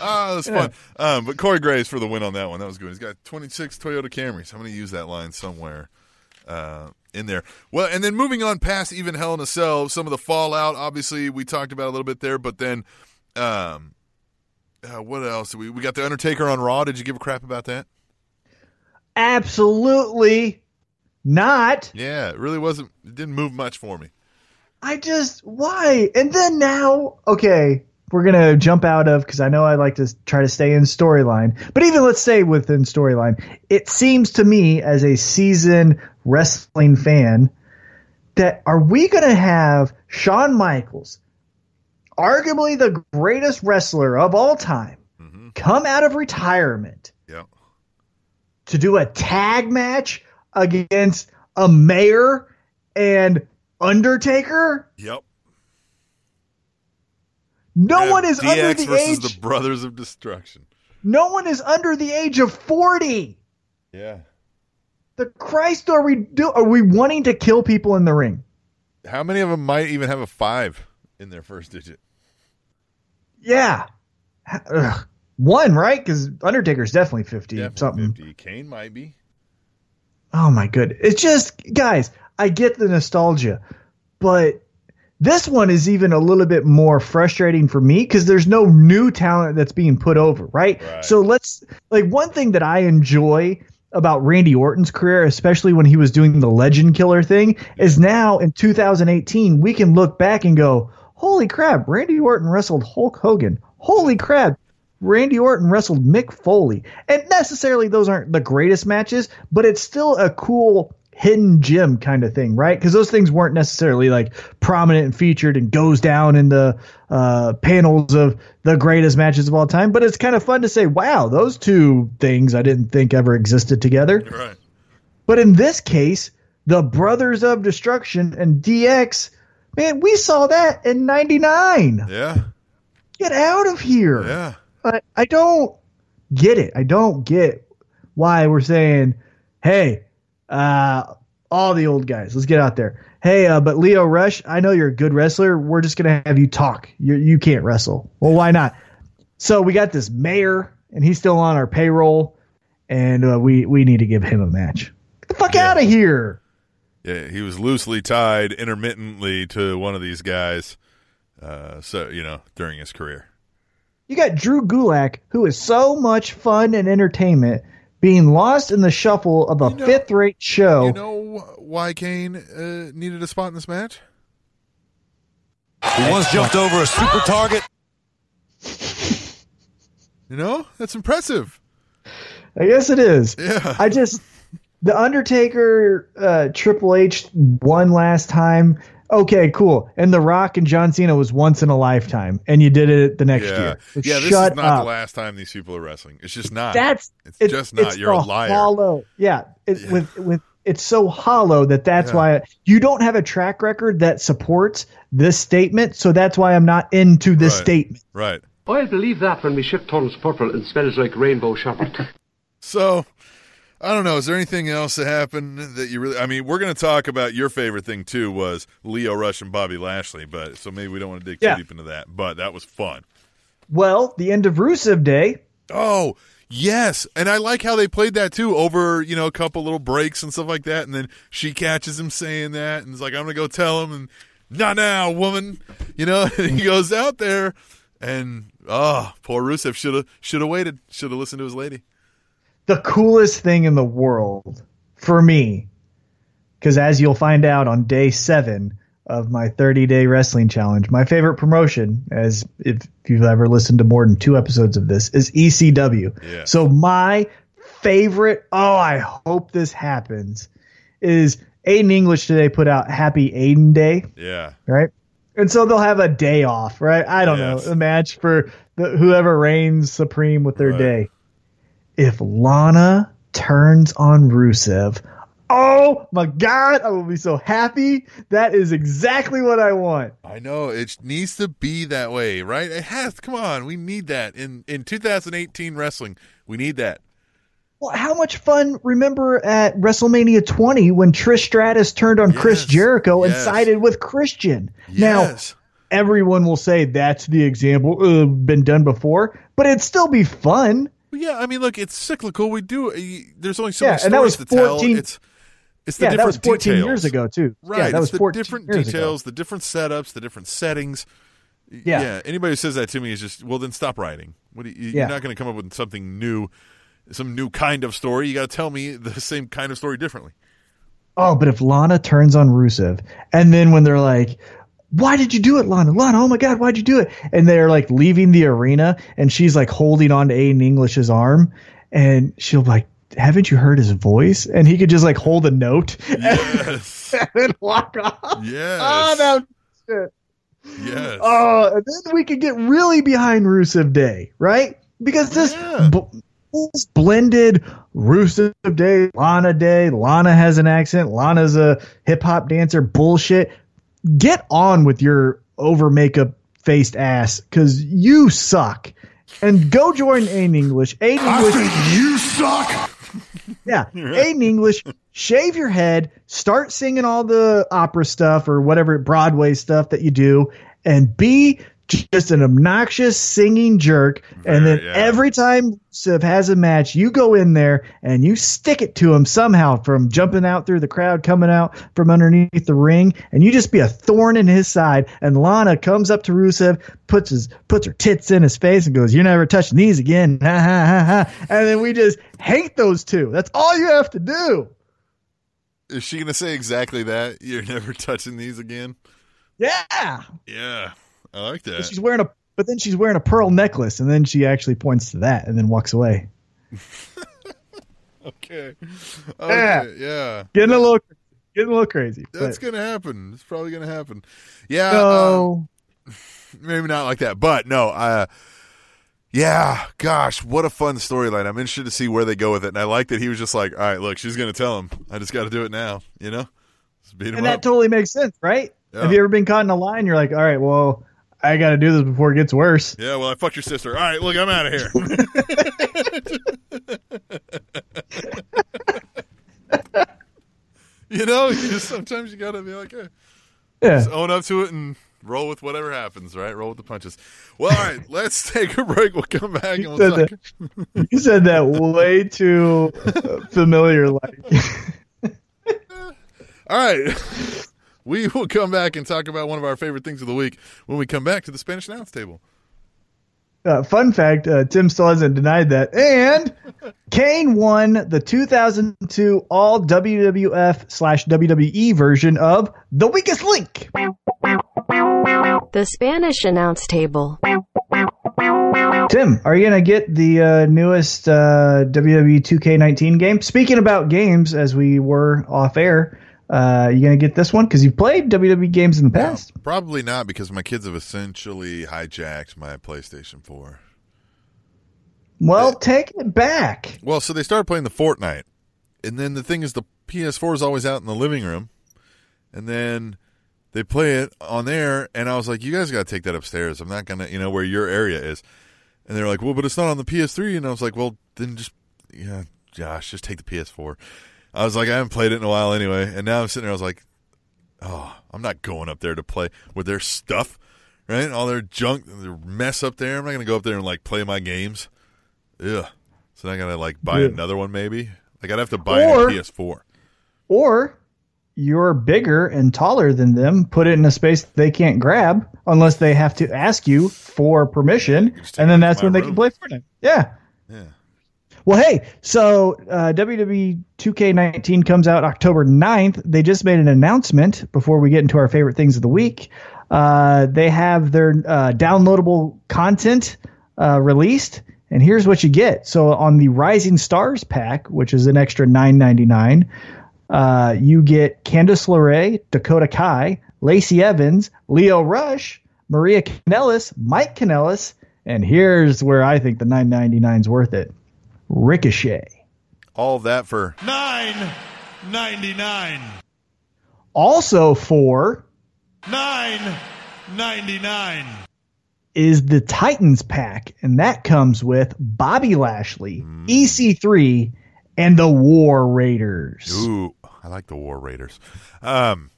Ah, that's fun. Um, but Corey Graves for the win on that one. That was good. He's got 26 Toyota Camrys. I'm going to use that line somewhere uh, in there. Well, and then moving on past even Hell in a Cell, some of the fallout, obviously, we talked about a little bit there, but then um, uh, what else? We, we got The Undertaker on Raw. Did you give a crap about that? Absolutely not. Yeah, it really wasn't, it didn't move much for me. I just, why? And then now, okay, we're going to jump out of, because I know I like to try to stay in storyline, but even let's say within storyline. It seems to me, as a seasoned wrestling fan, that are we going to have Shawn Michaels, arguably the greatest wrestler of all time, mm-hmm. come out of retirement Yeah. to do a tag match against a mayor and Undertaker? Yep. No Yeah, one is DX under the age. the Brothers of Destruction. no one is under the age of forty. Yeah. The Christ, are we do? Are we wanting to kill people in the ring? How many of them might even have a five in their first digit? Yeah, Ugh. one right because Undertaker's definitely fifty Definitely something. 50. Kane might be. Oh my good. It's just guys, I get the nostalgia, but this one is even a little bit more frustrating for me because there's no new talent that's being put over, right? Right. So let's like one thing that I enjoy about Randy Orton's career, especially when he was doing the legend killer thing, is now in 2018 we can look back and go, "Holy crap, Randy Orton wrestled Hulk Hogan. Holy crap, Randy Orton wrestled Mick Foley. And necessarily those aren't the greatest matches, but it's still a cool hidden gem kind of thing, right? Because those things weren't necessarily like prominent and featured and goes down in the uh, panels of the greatest matches of all time. But it's kind of fun to say, wow, those two things I didn't think ever existed together. Right. But in this case, the Brothers of Destruction and DX, man, we saw that in 99. Yeah. Get out of here. Yeah. I, I don't get it. I don't get why we're saying, hey, uh, all the old guys, let's get out there. Hey, uh, but Lio Rush, I know you're a good wrestler. We're just gonna have you talk. You you can't wrestle. Well, why not? So we got this mayor, and he's still on our payroll, and uh, we we need to give him a match. Get the fuck Yeah. out of here. Yeah. He was loosely tied intermittently to one of these guys. Uh, so, you know, during his career. You got Drew Gulak, who is so much fun and entertainment, being lost in the shuffle of a You know- fifth rate show. You know why Kane uh, needed a spot in this match? He once jumped over a super target. <laughs> You know, that's impressive. I guess it is. Yeah. I just the Undertaker uh, Triple H one last time. Okay, cool. And The Rock and John Cena was once in a lifetime, and you did it the next yeah. year. So yeah, this shut is not up. the last time these people are wrestling. It's just not. That's it's, it's just not. it's You're a the liar. Hollow. Yeah, it, Yeah. with with it's so hollow that that's Yeah. why you don't have a track record that supports this statement. So that's why I'm not into this Right. statement. Right. I'll believe that when we ship turns purple and smells like rainbow sherbet. So, I don't know. Is there anything else that happened that you really? I mean, we're going to talk about your favorite thing too was Lio Rush and Bobby Lashley, but so maybe we don't want to dig Yeah. too deep into that. But that was fun. Well, the end of Rusev Day. Oh yes, and I like how they played that too over you know a couple little breaks and stuff like that, and then she catches him saying that, and it's like I'm gonna go tell him, and not now, woman, you know. <laughs> And he goes out there, and oh, poor Rusev should have should have waited, should have listened to his lady. The coolest thing in the world for me, because as you'll find out on day seven, of my 30 day wrestling challenge. My favorite promotion, as if you've ever listened to more than two episodes of this, is ECW. Yeah. So my favorite, oh, I hope this happens, is Aiden English today put out Happy Aiden Day Yeah. right? And so they'll have a day off, right? I don't Yes. know, a match for the, whoever reigns supreme with their Right. day. If Lana turns on Rusev, oh my God, I will be so happy. That is exactly what I want. I know it needs to be that way, right? It has. Come on, we need that in in 2018 wrestling. We need that. Well, how much fun, remember at WrestleMania 20 when Trish Stratus turned on Chris Yes, Jericho and sided with Christian? Now, everyone will say that's the example, uh, been done before, but it'd still be fun. Yeah, I mean, look, it's cyclical. We do. There's only so Yeah, many and that stories was to tell. 14 It's it's the yeah, that was 14 details. years ago too. Right. Yeah, that it's was the 14 different details, Ago. the different setups, the different settings. Yeah. yeah. Anybody who says that to me is just well, then stop writing. What you, Yeah. You're not going to come up with something new, some new kind of story. You got to tell me the <laughs> same kind of story differently. Oh, but if Lana turns on Rusev, and then when they're like, "Why did you do it, Lana? Lana, oh my God, why'd you do it?" and they're like leaving the arena, and she's like holding on to Aiden English's arm, and she'll be like. Haven't you heard his voice? And he could just like hold a note Yes. <laughs> and walk off. Oh, yes. Oh, that shit. yes. Oh, and then we could get really behind Rusev Day, right? Because this, Yeah. b- this blended Rusev Day, Lana Day, Lana has an accent, Lana's a hip hop dancer, bullshit. Get on with your over makeup faced ass because you suck. And go join Aiden English. Aiden I English think you suck. <laughs> <laughs> yeah, Aiden English, shave your head, start singing all the opera stuff or whatever Broadway stuff that you do, and be just an obnoxious singing jerk. and then yeah. every time Siv has a match, you go in there and you stick it to him somehow from jumping out through the crowd, coming out from underneath the ring, and you just be a thorn in his side. And Lana comes up to Rusev, puts his puts her tits in his face, and goes, "You're never touching these again." Ha ha ha ha. And then we just hate those two. That's all you have to do. Is she going to say exactly that? You're never touching these again? Yeah. Yeah. I like But that. she's wearing a but then she's wearing a pearl necklace and then she actually points to that and then walks away. <laughs> Okay. Yeah. Okay. Yeah. Getting a little getting a little crazy. That's but going to happen. It's probably going to happen. Yeah. uh, <laughs> maybe not like that, but no. Uh, yeah. Gosh, what a fun storyline. I'm interested to see where they go with it. And I like that he was just like, all right, look, she's going to tell him. I just got to do it now. You know? Just beat him and up. that totally makes sense, right? Yeah. Have you ever been caught in a line? You're like, all right, well, I got to do this before it gets worse. yeah, well, I fucked your sister. All right, look, I'm out of here. <laughs> you know, you just sometimes you gotta be like, eh. Yeah. just own up to it and roll with whatever happens, right? Roll with the punches. Well, all right, let's <laughs> take a break. We'll come back and You we'll said, talk. that, you said that way too uh, familiar. Like, <laughs> All right. We <laughs> will come back and talk about one of our favorite things of the week when we come back to the Spanish announce table. uh, fun fact: uh, Tim still hasn't denied that. And Kane won the 2002 All WWF slash WWE version of The Weakest Link. The Spanish announce table. Tim, are you gonna get the uh, newest uh, WWE 2K19 game? Speaking about games, as we were off air, uh, you gonna get this one because you've played WWE games in the past. Probably not because my kids have essentially hijacked my PlayStation 4. Well, take it back. Well, so they started playing the Fortnite. And then the thing is the PS4 is always out in the living room. And then they play it on there and I was like, "You guys got to take that upstairs. I'm not to, you know, where your area is." And they're like, "Well, but it's not on the PS3." And I was like, "Well, then just yeah, Josh, just take the PS4." I was like, "I haven't played it in a while anyway." And now I'm sitting there I was like, "Oh, I'm not going up there to play with their stuff." Right? All their junk, their mess up there. I'm not going to go up there and like play my games. Yeah. So I gotta like buy Yeah. another one maybe. Like I'd have to buy Or- a PS4. Or you're bigger and taller than them. Put it in a space they can't grab unless they have to ask you for permission, and then that's when they can play Fortnite. Yeah. Yeah. Well, hey, so uh, WWE 2K19 comes out October 9th. They just made an announcement before we get into our favorite things of the week. Uh, they have their uh, downloadable content uh, released, and here's what you get. So on the Rising Stars pack, which is an extra 9.99, uh, you get Candice LeRae, Dakota Kai, Lacey Evans, Lio Rush, Maria Kanellis, Mike Kanellis, and here's where I think the 9.99 is worth it. Ricochet. All that for Nine ninety nine. Also for Nine ninety nine. is the Titans pack, and that comes with Bobby Lashley, EC3, and the War Raiders. Ooh, I like the War Raiders. Um,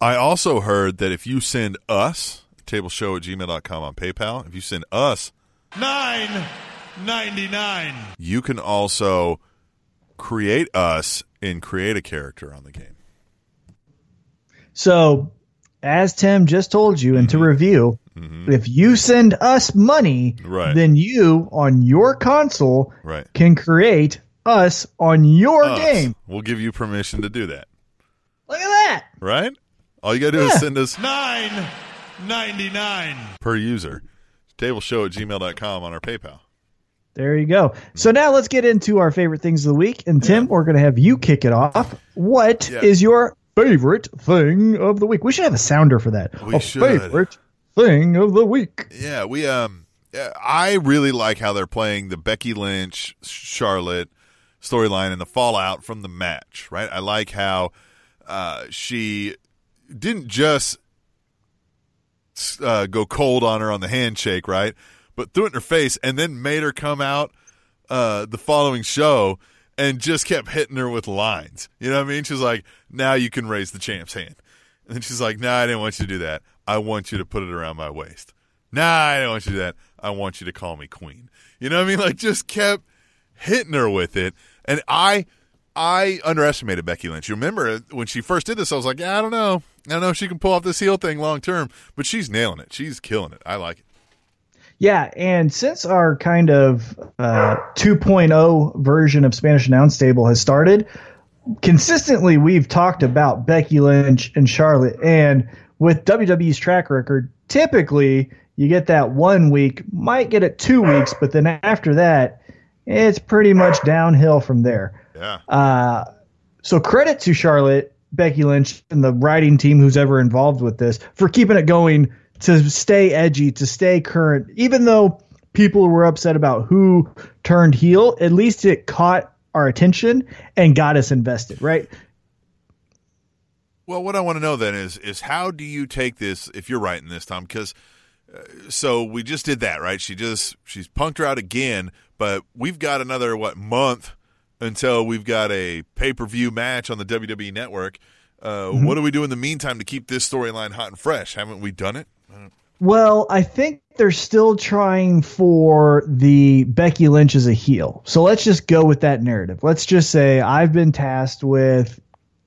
I also heard that if you send us, tableshow at gmail.com on PayPal, if you send us, Nine ninety nine. you can also create us and create a character on the game. So, as Tim just told you, and to mm-hmm. review, mm-hmm. if you send us money, Right. then you on your console Right. can create us on your Us. game. We'll give you permission to do that. Look at that. Right? All you got to do is send us Nine ninety nine. per user. Tableshow at gmail.com on our PayPal. There you go. So now let's get into our favorite things of the week. And Tim, we're going to have you kick it off. What is Yeah. your favorite thing of the week? We should have a sounder for that. We a should. favorite thing of the week. Yeah, we um yeah, I really like how they're playing the Becky Lynch Charlotte storyline and the fallout from the match, right? I like how uh she didn't just uh, go cold on her on the handshake, right? But threw it in her face and then made her come out uh, the following show and just kept hitting her with lines. You know what I mean? She's like, now you can raise the champ's hand. And then she's like, nah, I didn't want you to do that. I want you to put it around my waist. Nah, I didn't want you to do that. I want you to call me queen. You know what I mean? Like just kept hitting her with it. And I I underestimated Becky Lynch. You remember when she first did this, I was like, yeah, I don't know. I don't know if she can pull off this heel thing long term, but she's nailing it. She's killing it. I like it. Yeah, and since our kind of uh, 2.0 version of Spanish Announce Table has started, consistently we've talked about Becky Lynch and Charlotte. And with WWE's track record, typically you get that one week, might get it two weeks, but then after that, it's pretty much downhill from there. Yeah. Uh, so credit to Charlotte, Becky Lynch, and the writing team who's ever involved with this for keeping it going to stay edgy, to stay current. Even though people were upset about who turned heel, at least it caught our attention and got us invested, right? Well, what I want to know then is is how do you take this if you're writing this, Tom? Because uh, so we just did that, right? She just she's punked her out again, but we've got another what month until we've got a pay per view match on the WWE Network. Uh, What do we do in the meantime to keep this storyline hot and fresh? Haven't we done it? Well, I think they're still trying for the Becky Lynch as a heel. So let's just go with that narrative. Let's just say I've been tasked with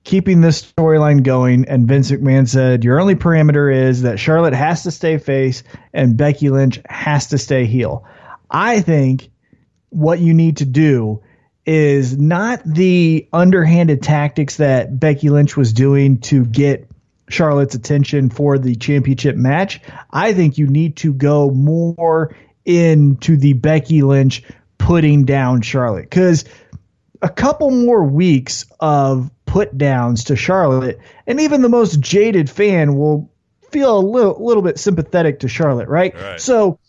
keeping this storyline going, and Vince McMahon said your only parameter is that Charlotte has to stay face and Becky Lynch has to stay heel. I think what you need to do is not the underhanded tactics that Becky Lynch was doing to get Charlotte's attention for the championship match. I think you need to go more into the Becky Lynch putting down Charlotte because a couple more weeks of put downs to Charlotte, and even the most jaded fan will feel a little, little bit sympathetic to Charlotte, right? Right. So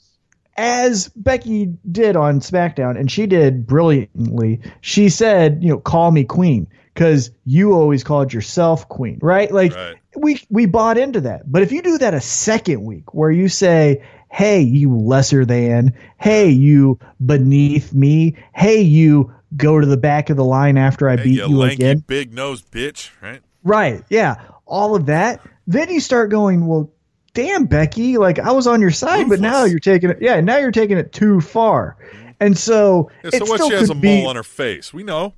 as Becky did on SmackDown, and she did brilliantly, she said, you know, call me queen because you always called yourself queen, right? Like Right. we we bought into that. But if you do that a second week where you say, hey, you lesser than, hey, you beneath me, hey, you go to the back of the line after I Hey, beat you you lanky again. big nose bitch, right? Right. Yeah. All of that. Then you start going, well, damn, Becky, like I was on your side, but now you're taking it. Yeah. Now you're taking it too far. Mm-hmm. And so, Yeah, so it what? still She has a could be, mole on her face. We know.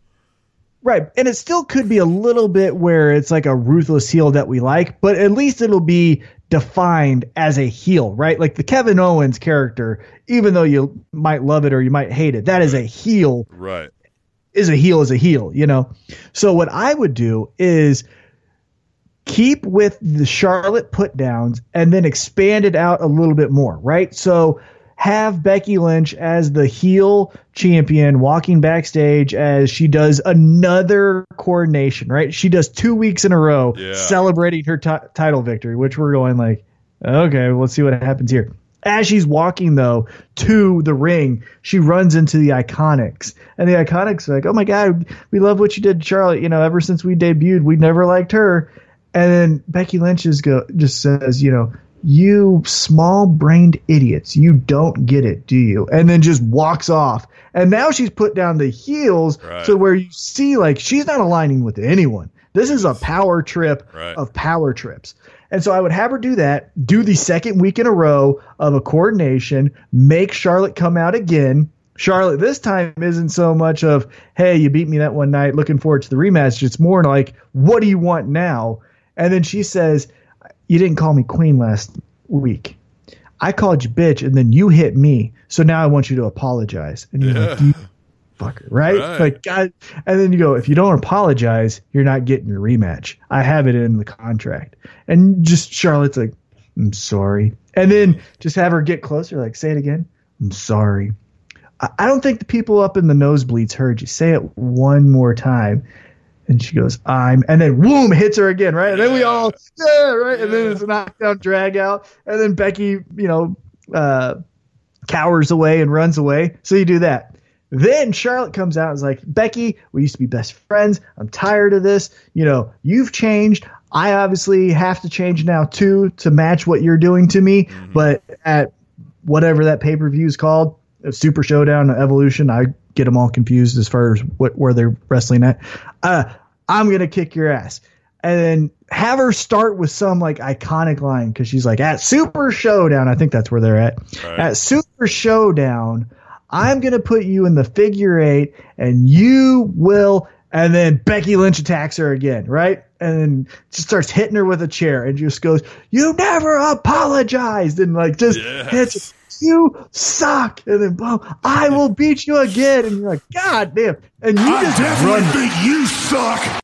Right. And it still could be a little bit where it's like a ruthless heel that we like, but at least it'll be defined as a heel, right? Like the Kevin Owens character, even though you might love it or you might hate it, that is a heel Right. is a heel is a heel, you know? So what I would do is keep with the Charlotte put downs and then expand it out a little bit more, right? So have Becky Lynch as the heel champion walking backstage as she does another coordination, right? She does two weeks in a row Yeah. celebrating her ti- title victory, which we're going like, okay, let's see what happens here. As she's walking though to the ring, she runs into the Iconics, and the Iconics are like, "Oh my God, we love what you did, to Charlotte. You know, ever since we debuted, we never liked her." And then Becky Lynch just go just says, "You know, you small-brained idiots, you don't get it, do you?" And then just walks off. And now she's put down the heels Right. to where you see like she's not aligning with anyone. This is a power trip Right. of power trips. And so I would have her do that, do the second week in a row of a coordination, make Charlotte come out again. Charlotte this time isn't so much of, hey, you beat me that one night, looking forward to the rematch. It's more like, what do you want now? And then she says, you didn't call me queen last week. I called you bitch, and then you hit me. So now I want you to apologize. And you're like, Yeah. you fucker, right? Right. Like, God. And then you go, if you don't apologize, you're not getting your rematch. I have it in the contract. And just Charlotte's like, I'm sorry. And then just have her get closer, like, say it again. I'm sorry. I don't think the people up in the nosebleeds heard you. Say it one more time. And she goes, I'm, and then whoom, hits her again, right? And then we all, yeah, right? And then it's a knockdown drag out. And then Becky, you know, uh, cowers away and runs away. So you do that. Then Charlotte comes out and is like, Becky, we used to be best friends. I'm tired of this. You know, you've changed. I obviously have to change now too to match what you're doing to me. But at whatever that pay per view is called, Super Showdown, Evolution, I get them all confused as far as what where they're wrestling at. Uh, I'm gonna kick your ass, and then have her start with some like iconic line because she's like at Super Showdown. I think that's where they're at. Right. At Super Showdown, I'm gonna put you in the figure eight, and you will. And then Becky Lynch attacks her again, right? And then just starts hitting her with a chair and just goes, You never apologized. And like just Yes. hits you suck. And then boom, I will beat you again. And you're like, God damn. And you just run. think you suck.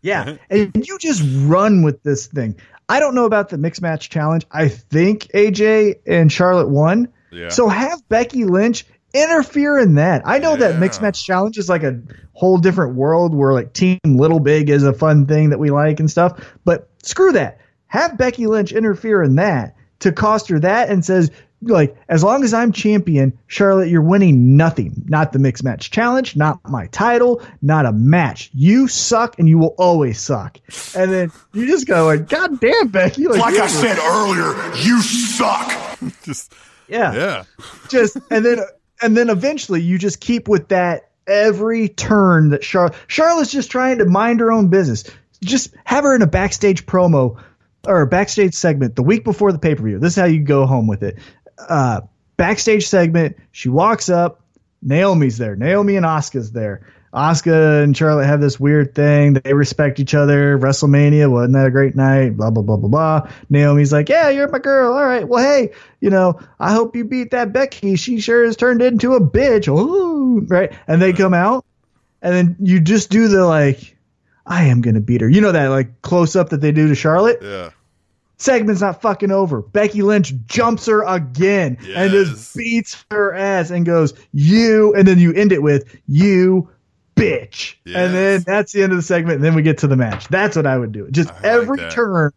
Yeah. And you just run with this thing. I don't know about the mixed match challenge. I think AJ and Charlotte won. Yeah. So have Becky Lynch interfere in that. I know that Yeah. mixed match challenge is like a whole different world where like Team Little Big is a fun thing that we like and stuff, but screw that. Have Becky Lynch interfere in that to cost her that and says like as long as I'm champion, Charlotte, you're winning nothing. Not the mixed match challenge, not my title, not a match. You suck and you will always suck. And then you just go like, God damn, Becky. Like, Like I were- said earlier, you suck. <laughs> Just yeah yeah. just and then and then eventually you just keep with that every turn that Charlotte Charlotte's just trying to mind her own business. Just have her in a backstage promo or a backstage segment the week before the pay per view. This is how you go home with it. Uh, backstage segment. She walks up. Naomi's there. Naomi and Asuka's there. Asuka and Charlotte have this weird thing. They respect each other. WrestleMania wasn't that a great night? Blah blah blah blah blah. Naomi's like, yeah, you're my girl. All right. Well, hey, you know, I hope you beat that Becky. She sure has turned into a bitch. Ooh, right. And they come out, and then you just do the like, I am gonna beat her. You know that like close up that they do to Charlotte. Yeah. Segment's not fucking over. Becky Lynch jumps her again and Yes. just beats her ass and goes, You, and then you end it with, You bitch. And then that's the end of the segment. And then we get to the match. That's what I would do. Just I every turn,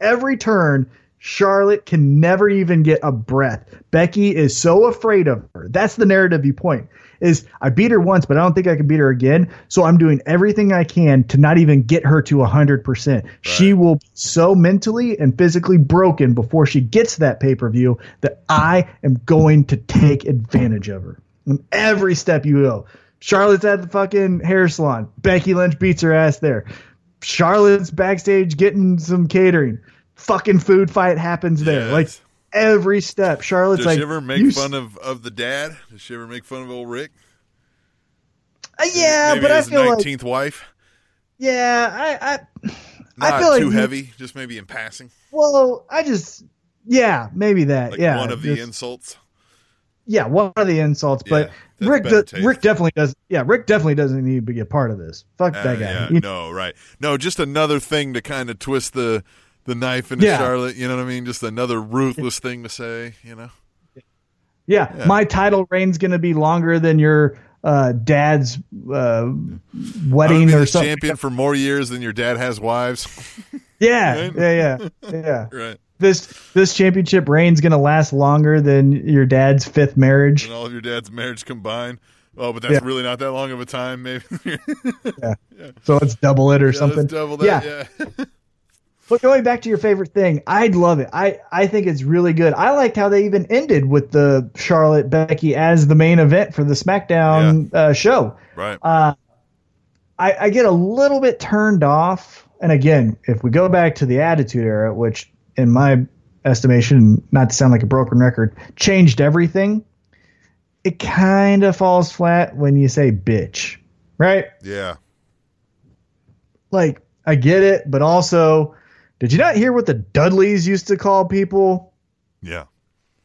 every turn, Charlotte can never even get a breath. Becky is so afraid of her. That's the narrative you point. Is I beat her once, but I don't think I can beat her again. So I'm doing everything I can to not even get her to 100%. She will be so mentally and physically broken before she gets that pay per view that I am going to take advantage of her. And every step you go. Charlotte's at the fucking hair salon. Becky Lynch beats her ass there. Charlotte's backstage getting some catering. Fucking food fight happens there. Yes. Like every step. Charlotte's Does like, she ever make "You fun of, of the dad? Does she ever make fun of old Rick? Uh, yeah, Maybe but I feel like nineteenth wife. yeah, I, I I feel too you- heavy, just maybe in passing. Well, I just yeah, maybe that. Like yeah, one of the insults. yeah, one of the insults. But Yeah, Rick, better does, taste. Rick definitely does. Yeah, Rick definitely doesn't need to be a part of this. Fuck Uh, that guy. yeah, no, right. No, just another thing to kind of twist the the knife into Yeah. Charlotte. You know what I mean? Just another ruthless thing to say. You know? yeah, Yeah. my title reign's going to be longer than your uh, dad's uh, wedding or something. champion for more years than your dad has wives. <laughs> Yeah, Right? yeah, yeah, yeah. <laughs> right. This this championship reign's going to last longer than your dad's fifth marriage. And all of your dad's marriage combined. Oh, but that's Yeah. really not that long of a time, maybe. <laughs> Yeah. So let's double it or Yeah, something. double that. Yeah. But going back to your favorite thing, I'd love it. I, I think it's really good. I liked how they even ended with the Charlotte Becky as the main event for the SmackDown uh, show. right. Uh, I, I get a little bit turned off. And again, if we go back to the Attitude Era, which in my estimation, not to sound like a broken record, changed everything, it kind of falls flat when you say bitch, right? yeah. like I get it, but also, did you not hear what the Dudleys used to call people? Yeah.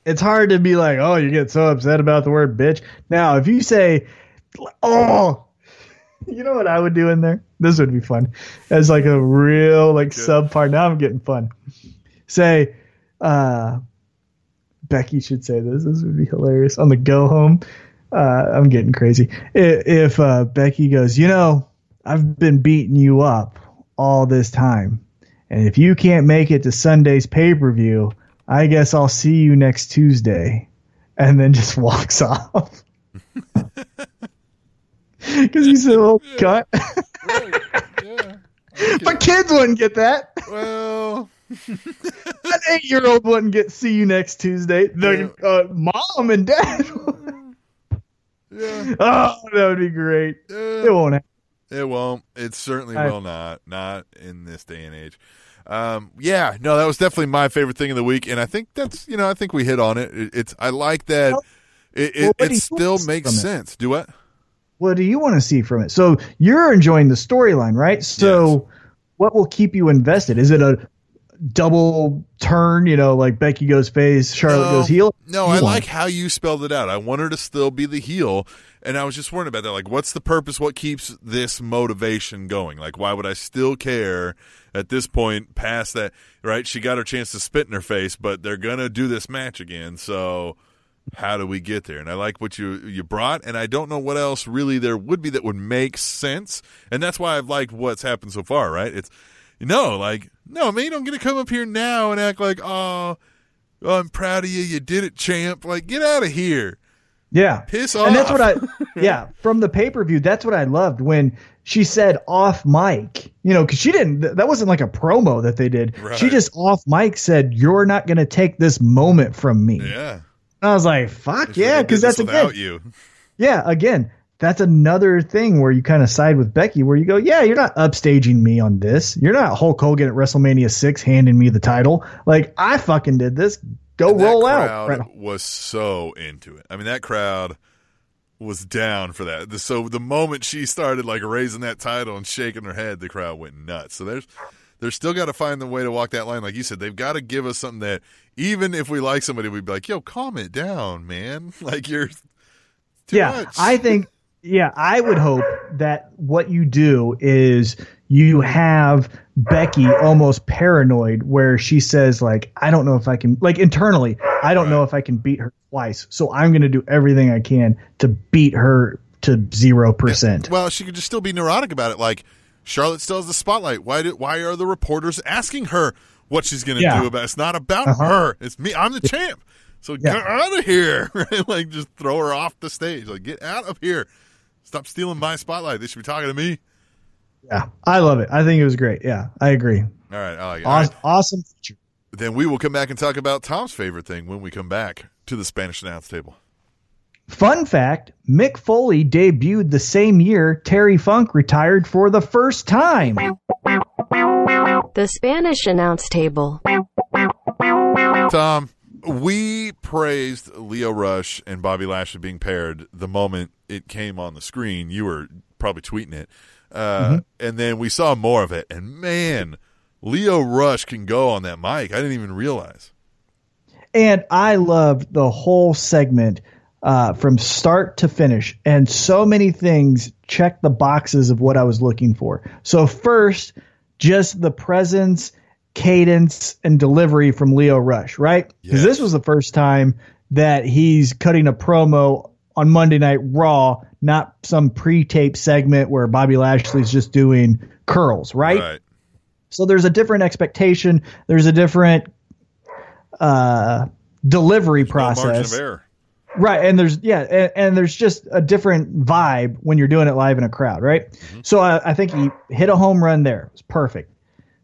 It's hard to be like, oh, you get so upset about the word bitch. Now, if you say, oh, <laughs> you know what I would do in there? This would be fun. As like a real like subpart. Now I'm getting fun. Say, uh, Becky should say this. This would be hilarious on the go home. Uh, I'm getting crazy. I- If uh, Becky goes, you know, I've been beating you up all this time, and if you can't make it to Sunday's pay per view, I guess I'll see you next Tuesday, and then just <laughs> walks off. <laughs> Because he's a little cunt. But <laughs> kids wouldn't get that. Well, An eight year old wouldn't get see you next Tuesday. The uh, mom and dad. yeah. oh, that would be great. Yeah. It won't happen. It won't. It certainly I- will not. Not in this day and age. Um, yeah, no, that was definitely my favorite thing of the week, and I think that's you know I think we hit on it. it it's I like that. It well, it, do it still makes from it? sense. Do what? What do you want to see from it? So you're enjoying the storyline, right? So what will keep you invested? Is it a double turn? You know, like Becky goes face, Charlotte No, goes heel. No, I like how you spelled it out. I want her to still be the heel, and I was just worried about that. Like, what's the purpose? What keeps this motivation going? Like, why would I still care at this point? Past that, right? She got her chance to spit in her face, but they're gonna do this match again. So, how do we get there? And I like what you you brought, and I don't know what else really there would be that would make sense. And that's why I've liked what's happened so far. Right? It's you no, like no, man, you don't get to come up here now and act like oh. Oh, I'm proud of you. You did it, champ. Like, get out of here. Yeah. Piss And that's what I, <laughs> yeah, from the pay per view, that's what I loved when she said off mic, you know, because she didn't, that wasn't like a promo that they did. Right. She just off mic said, You're not going to take this moment from me. Yeah. And I was like, Fuck yeah, because that's again, you. yeah, again, that's another thing where you kind of side with Becky, where you go, Yeah, you're not upstaging me on this. You're not Hulk Hogan at WrestleMania 6 handing me the title. Like, I fucking did this. Go And that roll crowd out. Was so into it. I mean, that crowd was down for that. So the moment she started like raising that title and shaking her head, the crowd went nuts. So there's they're still got to find the way to walk that line, like you said. They've got to give us something that even if we like somebody, we'd be like, "Yo, calm it down, man. <laughs> Like you're too yeah, much." I think yeah, I would hope that what you do is you have Becky almost paranoid where she says like I don't know if I can like internally, I don't know if I can beat her twice. So I'm going to do everything I can to beat her to 0%. Well, she could just still be neurotic about it. Like Charlotte still has the spotlight. Why do why are the reporters asking her what she's going to Yeah. do about? it? It's not about Uh-huh. her. It's me. I'm the champ. So Yeah. get out of here. <laughs> Right? Like just throw her off the stage. Like get out of here. Stop stealing my spotlight. They should be talking to me. Yeah. I love it. I think it was great. Yeah, I agree. All right. I like it. All right. Awesome, awesome feature. Then we will come back and talk about Tom's favorite thing when we come back to the Spanish announce table. Fun fact Mick Foley debuted the same year Terry Funk retired for the first time. The Spanish announce table. Tom, we praised Lio Rush and Bobby Lashley being paired the moment it came on the screen. You were probably tweeting it. Uh, And then we saw more of it. And man, Lio Rush can go on that mic. I didn't even realize. And I loved the whole segment uh, from start to finish. And so many things checked the boxes of what I was looking for. So, first, just the presence, cadence, and delivery from Lio Rush, right? Because Yes. this was the first time that he's cutting a promo on Monday Night Raw, not some pre tape segment where Bobby Lashley's just doing curls, right? Right. So there's a different expectation. There's a different uh, delivery No margin process. error. Right, and there's yeah, and, and there's just a different vibe when you're doing it live in a crowd, right? So I, I think he hit a home run there. It was perfect.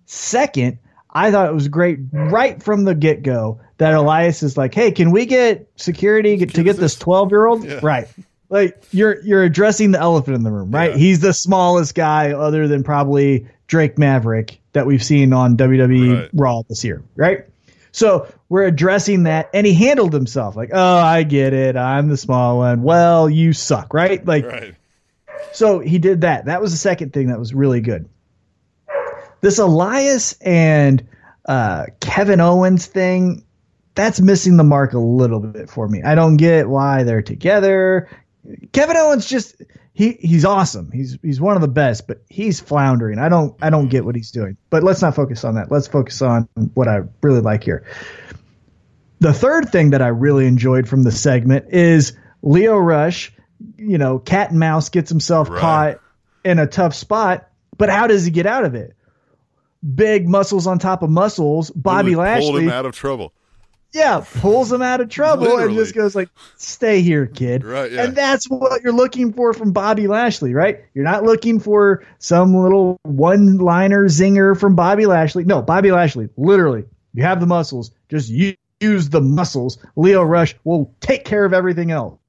Second, I thought it was great right from the get go that Elias is like, "Hey, can we get security to get this 12 year old?" Right, like you're you're addressing the elephant in the room, right? Yeah. He's the smallest guy other than probably Drake Maverick that we've seen on WWE Right. Raw this year, right? So we're addressing that, and he handled himself like, "Oh, I get it. I'm the small one. Well, you suck, right?" Like, Right. so he did that. That was the second thing that was really good. This Elias and uh, Kevin Owens thing, that's missing the mark a little bit for me. I don't get why they're together. Kevin Owens just he he's awesome. He's he's one of the best, but he's floundering. I don't I don't mm-hmm. get what he's doing. But let's not focus on that. Let's focus on what I really like here. The third thing that I really enjoyed from the segment is Lio Rush, you know, cat and mouse gets himself Right. caught in a tough spot, but how does he get out of it? Big muscles on top of muscles. Bobby Literally pulled him out of trouble. Yeah, pulls him out of trouble and just goes like, "Stay here, kid." Right, yeah. And that's what you're looking for from Bobby Lashley, right? You're not looking for some little one-liner zinger from Bobby Lashley. No, Bobby Lashley, literally, you have the muscles, just use the muscles. Lio Rush will take care of everything else.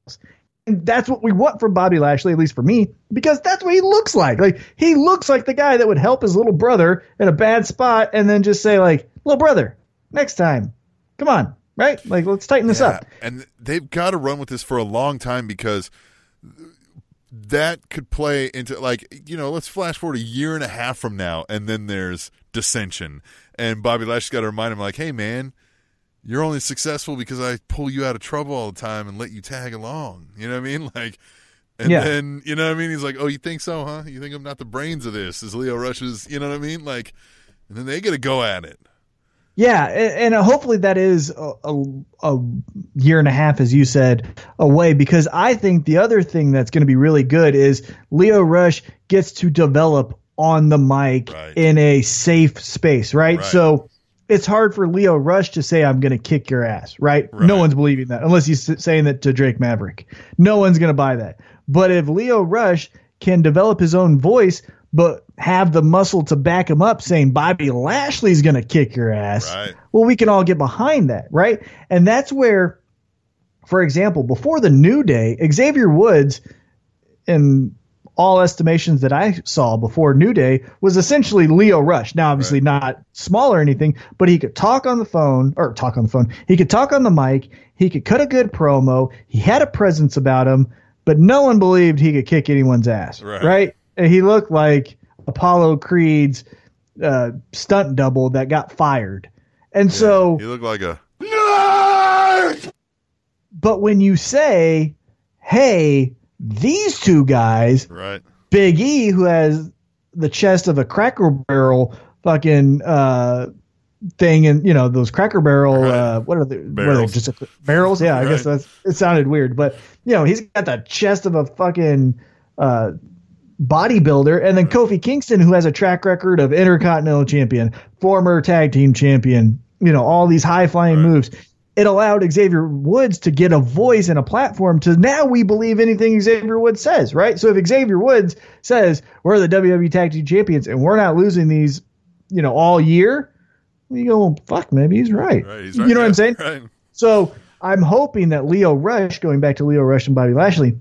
And that's what we want from Bobby Lashley, at least for me, because that's what he looks like. Like he looks like the guy that would help his little brother in a bad spot and then just say like, "Little brother, next time, come on, right? Like let's tighten this Yeah, up." and they've got to run with this for a long time because that could play into like you know let's flash forward a year and a half from now and then there's dissension. And bobby lashley's got to remind him like hey man you're only successful because i pull you out of trouble all the time and let you tag along. You know what i mean? <laughs> Like and Yeah. then you know what i mean? He's like oh you think so huh? You think i'm not the brains of this is lio rush's you know what i mean? Like and then they get to go at it Yeah, and, and hopefully that is a, a, a year and a half, as you said, away. Because I think the other thing that's going to be really good is Lio Rush gets to develop on the mic Right. in a safe space, right? Right. So it's hard for Lio Rush to say, "I'm going to kick your ass," right? Right. No one's believing that unless he's saying that to Drake Maverick. No one's going to buy that. But if Lio Rush can develop his own voice, but have the muscle to back him up, saying Bobby Lashley's going to kick your ass, Right. well, we can all get behind that, right? And that's where, for example, before the New Day, Xavier Woods, in all estimations that I saw before New Day, was essentially Lio Rush. Now, obviously not small or anything, but he could talk on the phone or talk on the phone. He could talk on the mic. He could cut a good promo. He had a presence about him, but no one believed he could kick anyone's ass, Right. right? And he looked like Apollo Creed's uh, stunt double that got fired. And so, you look like a but when you say, hey, these two guys, right Big E, who has the chest of a Cracker Barrel fucking uh, thing, and you know those Cracker Barrel, Right. uh, what are they? What are they? Barrels. Just a, barrels? Yeah, I guess that's. It sounded weird, but you know he's got the chest of a fucking uh, bodybuilder, and then Kofi Kingston, who has a track record of Intercontinental Champion, former Tag Team Champion, you know all these high flying Right. moves. It allowed Xavier Woods to get a voice and a platform to now we believe anything Xavier Woods says, right? So if Xavier Woods says we're the WWE Tag Team Champions and we're not losing these, you know, all year, you go, well, fuck, maybe he's right. right he's you right know what I'm saying? <laughs> right So I'm hoping that Lio Rush, going back to Lio Rush and Bobby Lashley,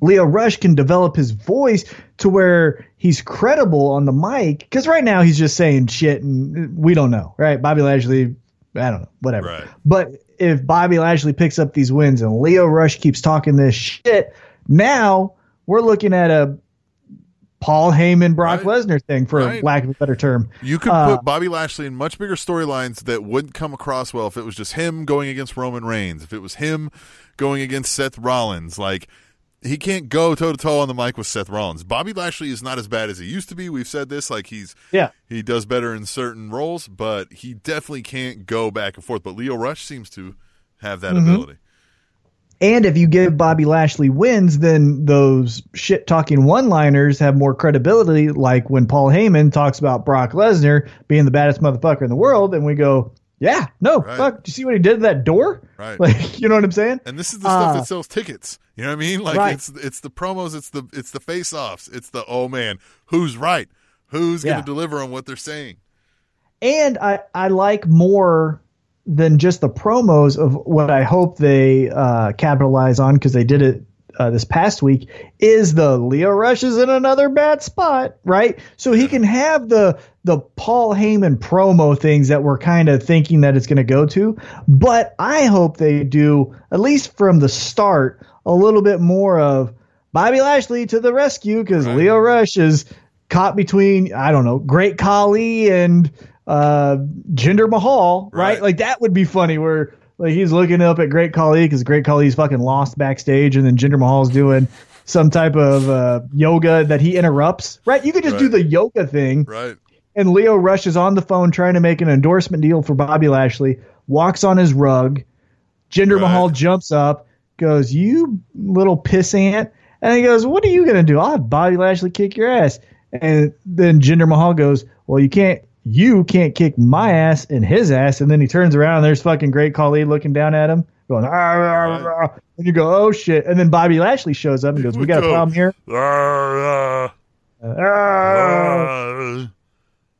Lio Rush can develop his voice to where he's credible on the mic. Because right now he's just saying shit and we don't know, right? Bobby Lashley, I don't know, whatever. Right. But if Bobby Lashley picks up these wins and Lio Rush keeps talking this shit, now we're looking at a Paul Heyman Brock Right. Lesnar thing, for Right. lack of a better term. You could Uh, put Bobby Lashley in much bigger storylines that wouldn't come across well if it was just him going against Roman Reigns, if it was him going against Seth Rollins. Like, he can't go toe to toe on the mic with Seth Rollins. Bobby Lashley is not as bad as he used to be. We've said this. Like, he's Yeah. he does better in certain roles, but he definitely can't go back and forth. But Lio Rush seems to have that Mm-hmm. ability. And if you give Bobby Lashley wins, then those shit talking one liners have more credibility. Like when Paul Heyman talks about Brock Lesnar being the baddest motherfucker in the world, and we go, yeah, no, Right. fuck. Do you see what he did to that door? Right. <laughs> Like, you know what I'm saying? And this is the stuff Uh, that sells tickets. You know what I mean? Like Right. it's it's the promos, it's the it's the face offs, it's the oh man, who's right? Who's Yeah. gonna deliver on what they're saying? and I, I like more than just the promos of what I hope they uh, capitalize on because they did it uh, this past week is the Lio Rush is in another bad spot, right? So he can have the the Paul Heyman promo things that we're kind of thinking that it's going to go to, but I hope they do at least from the start a little bit more of Bobby Lashley to the rescue because Right. Lio Rush is caught between I don't know Great Khali and uh Jinder Mahal, right? Right. Like that would be funny where like he's looking up at Great Khali because Great Khali's fucking lost backstage, and then Jinder Mahal's doing some type of uh, yoga that he interrupts, right? You could just do the yoga thing, Right. and Lio Rush is on the phone trying to make an endorsement deal for Bobby Lashley, walks on his rug. Jinder Right. Mahal jumps up, goes, You little pissant. And he goes, What are you going to do? I'll have Bobby Lashley kick your ass. And then Jinder Mahal goes, Well, you can't. You can't kick my ass and his ass. And then he turns around and there's fucking Great Khali looking down at him, going, "Ah, ah, ah." and you go, oh shit. And then Bobby Lashley shows up and goes, we got a problem here. Ah, Ah, ah,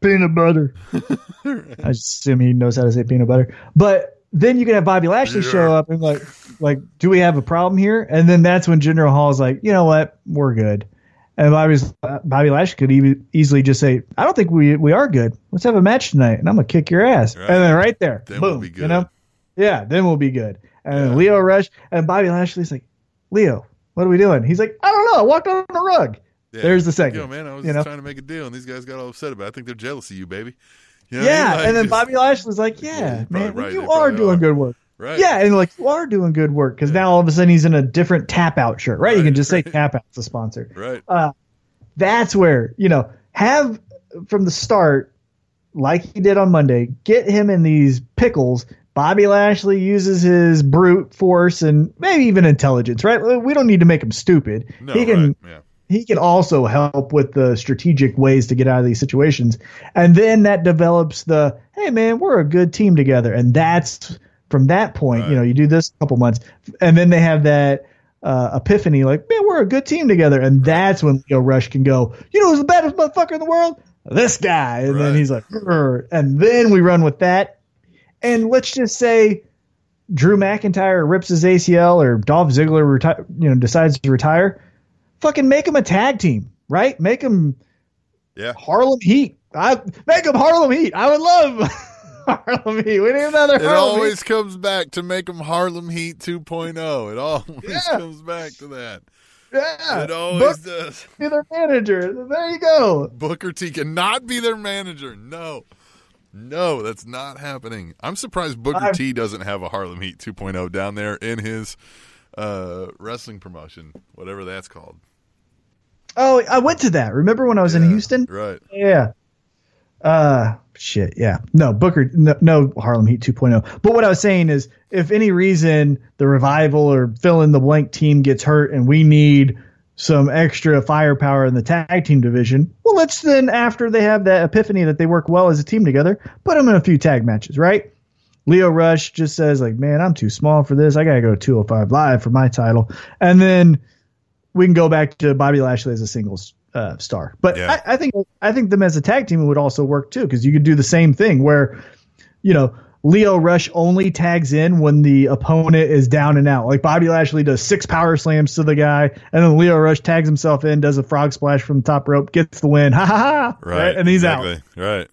peanut butter. <laughs> I assume he knows how to say peanut butter. But then you can have Bobby Lashley show up and like, like, do we have a problem here? And then that's when Jinder Mahal is like, you know what, we're good. And Bobby's uh, Bobby Lashley could e- easily just say, I don't think we we are good. Let's have a match tonight, and I'm gonna kick your ass. Right. And then right there, Then boom, we'll be you know, yeah, then we'll be good. And Yeah. Lio Rush and Bobby Lashley's like, Lio, what are we doing? He's like, I don't know. I walked on the rug. Yeah. There's the Yo, segment. man, I was you know? trying to make a deal, and these guys got all upset about. it. I think they're jealous of you, baby. You know Yeah? Like, and then Bobby Lashley's like, Yeah, "Yeah, you're man, right. you are doing are. good work." Right. Yeah, and like you are doing good work because now all of a sudden he's in a different tap out shirt, right? You can just say right. tap out's a sponsor. Right. Uh, that's where you know have from the start, like he did on Monday, get him in these pickles. Bobby Lashley uses his brute force and maybe even intelligence, right? We don't need to make him stupid. No, he can right. Yeah. he can also help with the strategic ways to get out of these situations. And then that develops the, hey man, we're a good team together. And that's from that point, you know, you do this a couple months and then they have that uh, epiphany like, man, we're a good team together. And that's when Lio Rush can go, you know who's the baddest motherfucker in the world? This guy. And then he's like, "Grr." and then we run with that. And let's just say Drew McIntyre rips his ACL or Dolph Ziggler reti- you know, decides to retire fucking make him a tag team, right? Make him, Yeah. Harlem Heat. I make him Harlem Heat. I would love <laughs> Harlem Heat. We need another It Harlem always comes back to make them Harlem Heat 2.0. It always Yeah. comes back to that. Yeah, It always does. be their manager. There you go. Booker T cannot be their manager. No. No, that's not happening. I'm surprised Booker I've- T doesn't have a Harlem Heat 2.0 down there in his uh, wrestling promotion, whatever that's called. Oh, I went to that. Remember when I was in Houston? Right. Yeah. Uh, shit. Yeah. No, Booker, no, no Harlem Heat 2.0. But what I was saying is, if any reason the revival or fill in the blank team gets hurt and we need some extra firepower in the tag team division, well, let's then, after they have that epiphany that they work well as a team together, put them in a few tag matches, right? Lio Rush just says, like, man, I'm too small for this. I got to go 205 live for my title. And then we can go back to Bobby Lashley as a singles uh, star. But Yeah. I, I think I think them as a tag team would also work too because you could do the same thing where, you know, Lio Rush only tags in when the opponent is down and out. Like Bobby Lashley does six power slams to the guy, and then Lio Rush tags himself in, does a frog splash from the top rope, gets the win, ha ha ha, Right. and he's out. exactly. Right.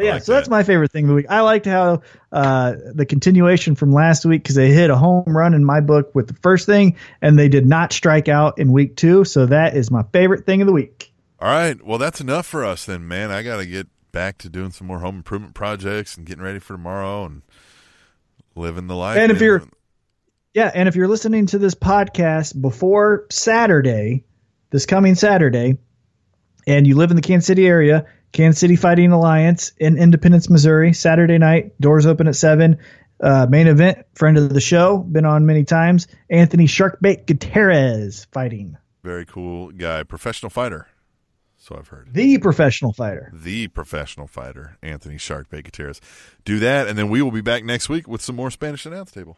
But yeah, like so that's my favorite thing of the week. I liked how uh, the continuation from last week because they hit a home run in my book with the first thing, and they did not strike out in week two. So that is my favorite thing of the week. All right. Well, that's enough for us then, man. I got to get back to doing some more home improvement projects and getting ready for tomorrow and living the life. And if you're- Yeah, and if you're listening to this podcast before Saturday, this coming Saturday, and you live in the Kansas City area, Kansas City Fighting Alliance in Independence, Missouri, Saturday night, doors open at seven. Uh, main event, friend of the show, been on many times. Anthony Sharkbait Gutierrez fighting very cool guy, professional fighter. So I've heard. the professional fighter. The professional fighter, Anthony Sharkbait Gutierrez. Do that, and then we will be back next week with some more Spanish announce table.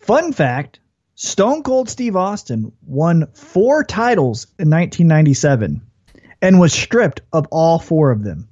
Fun fact: Stone Cold Steve Austin won four titles in 1997 and was stripped of all four of them.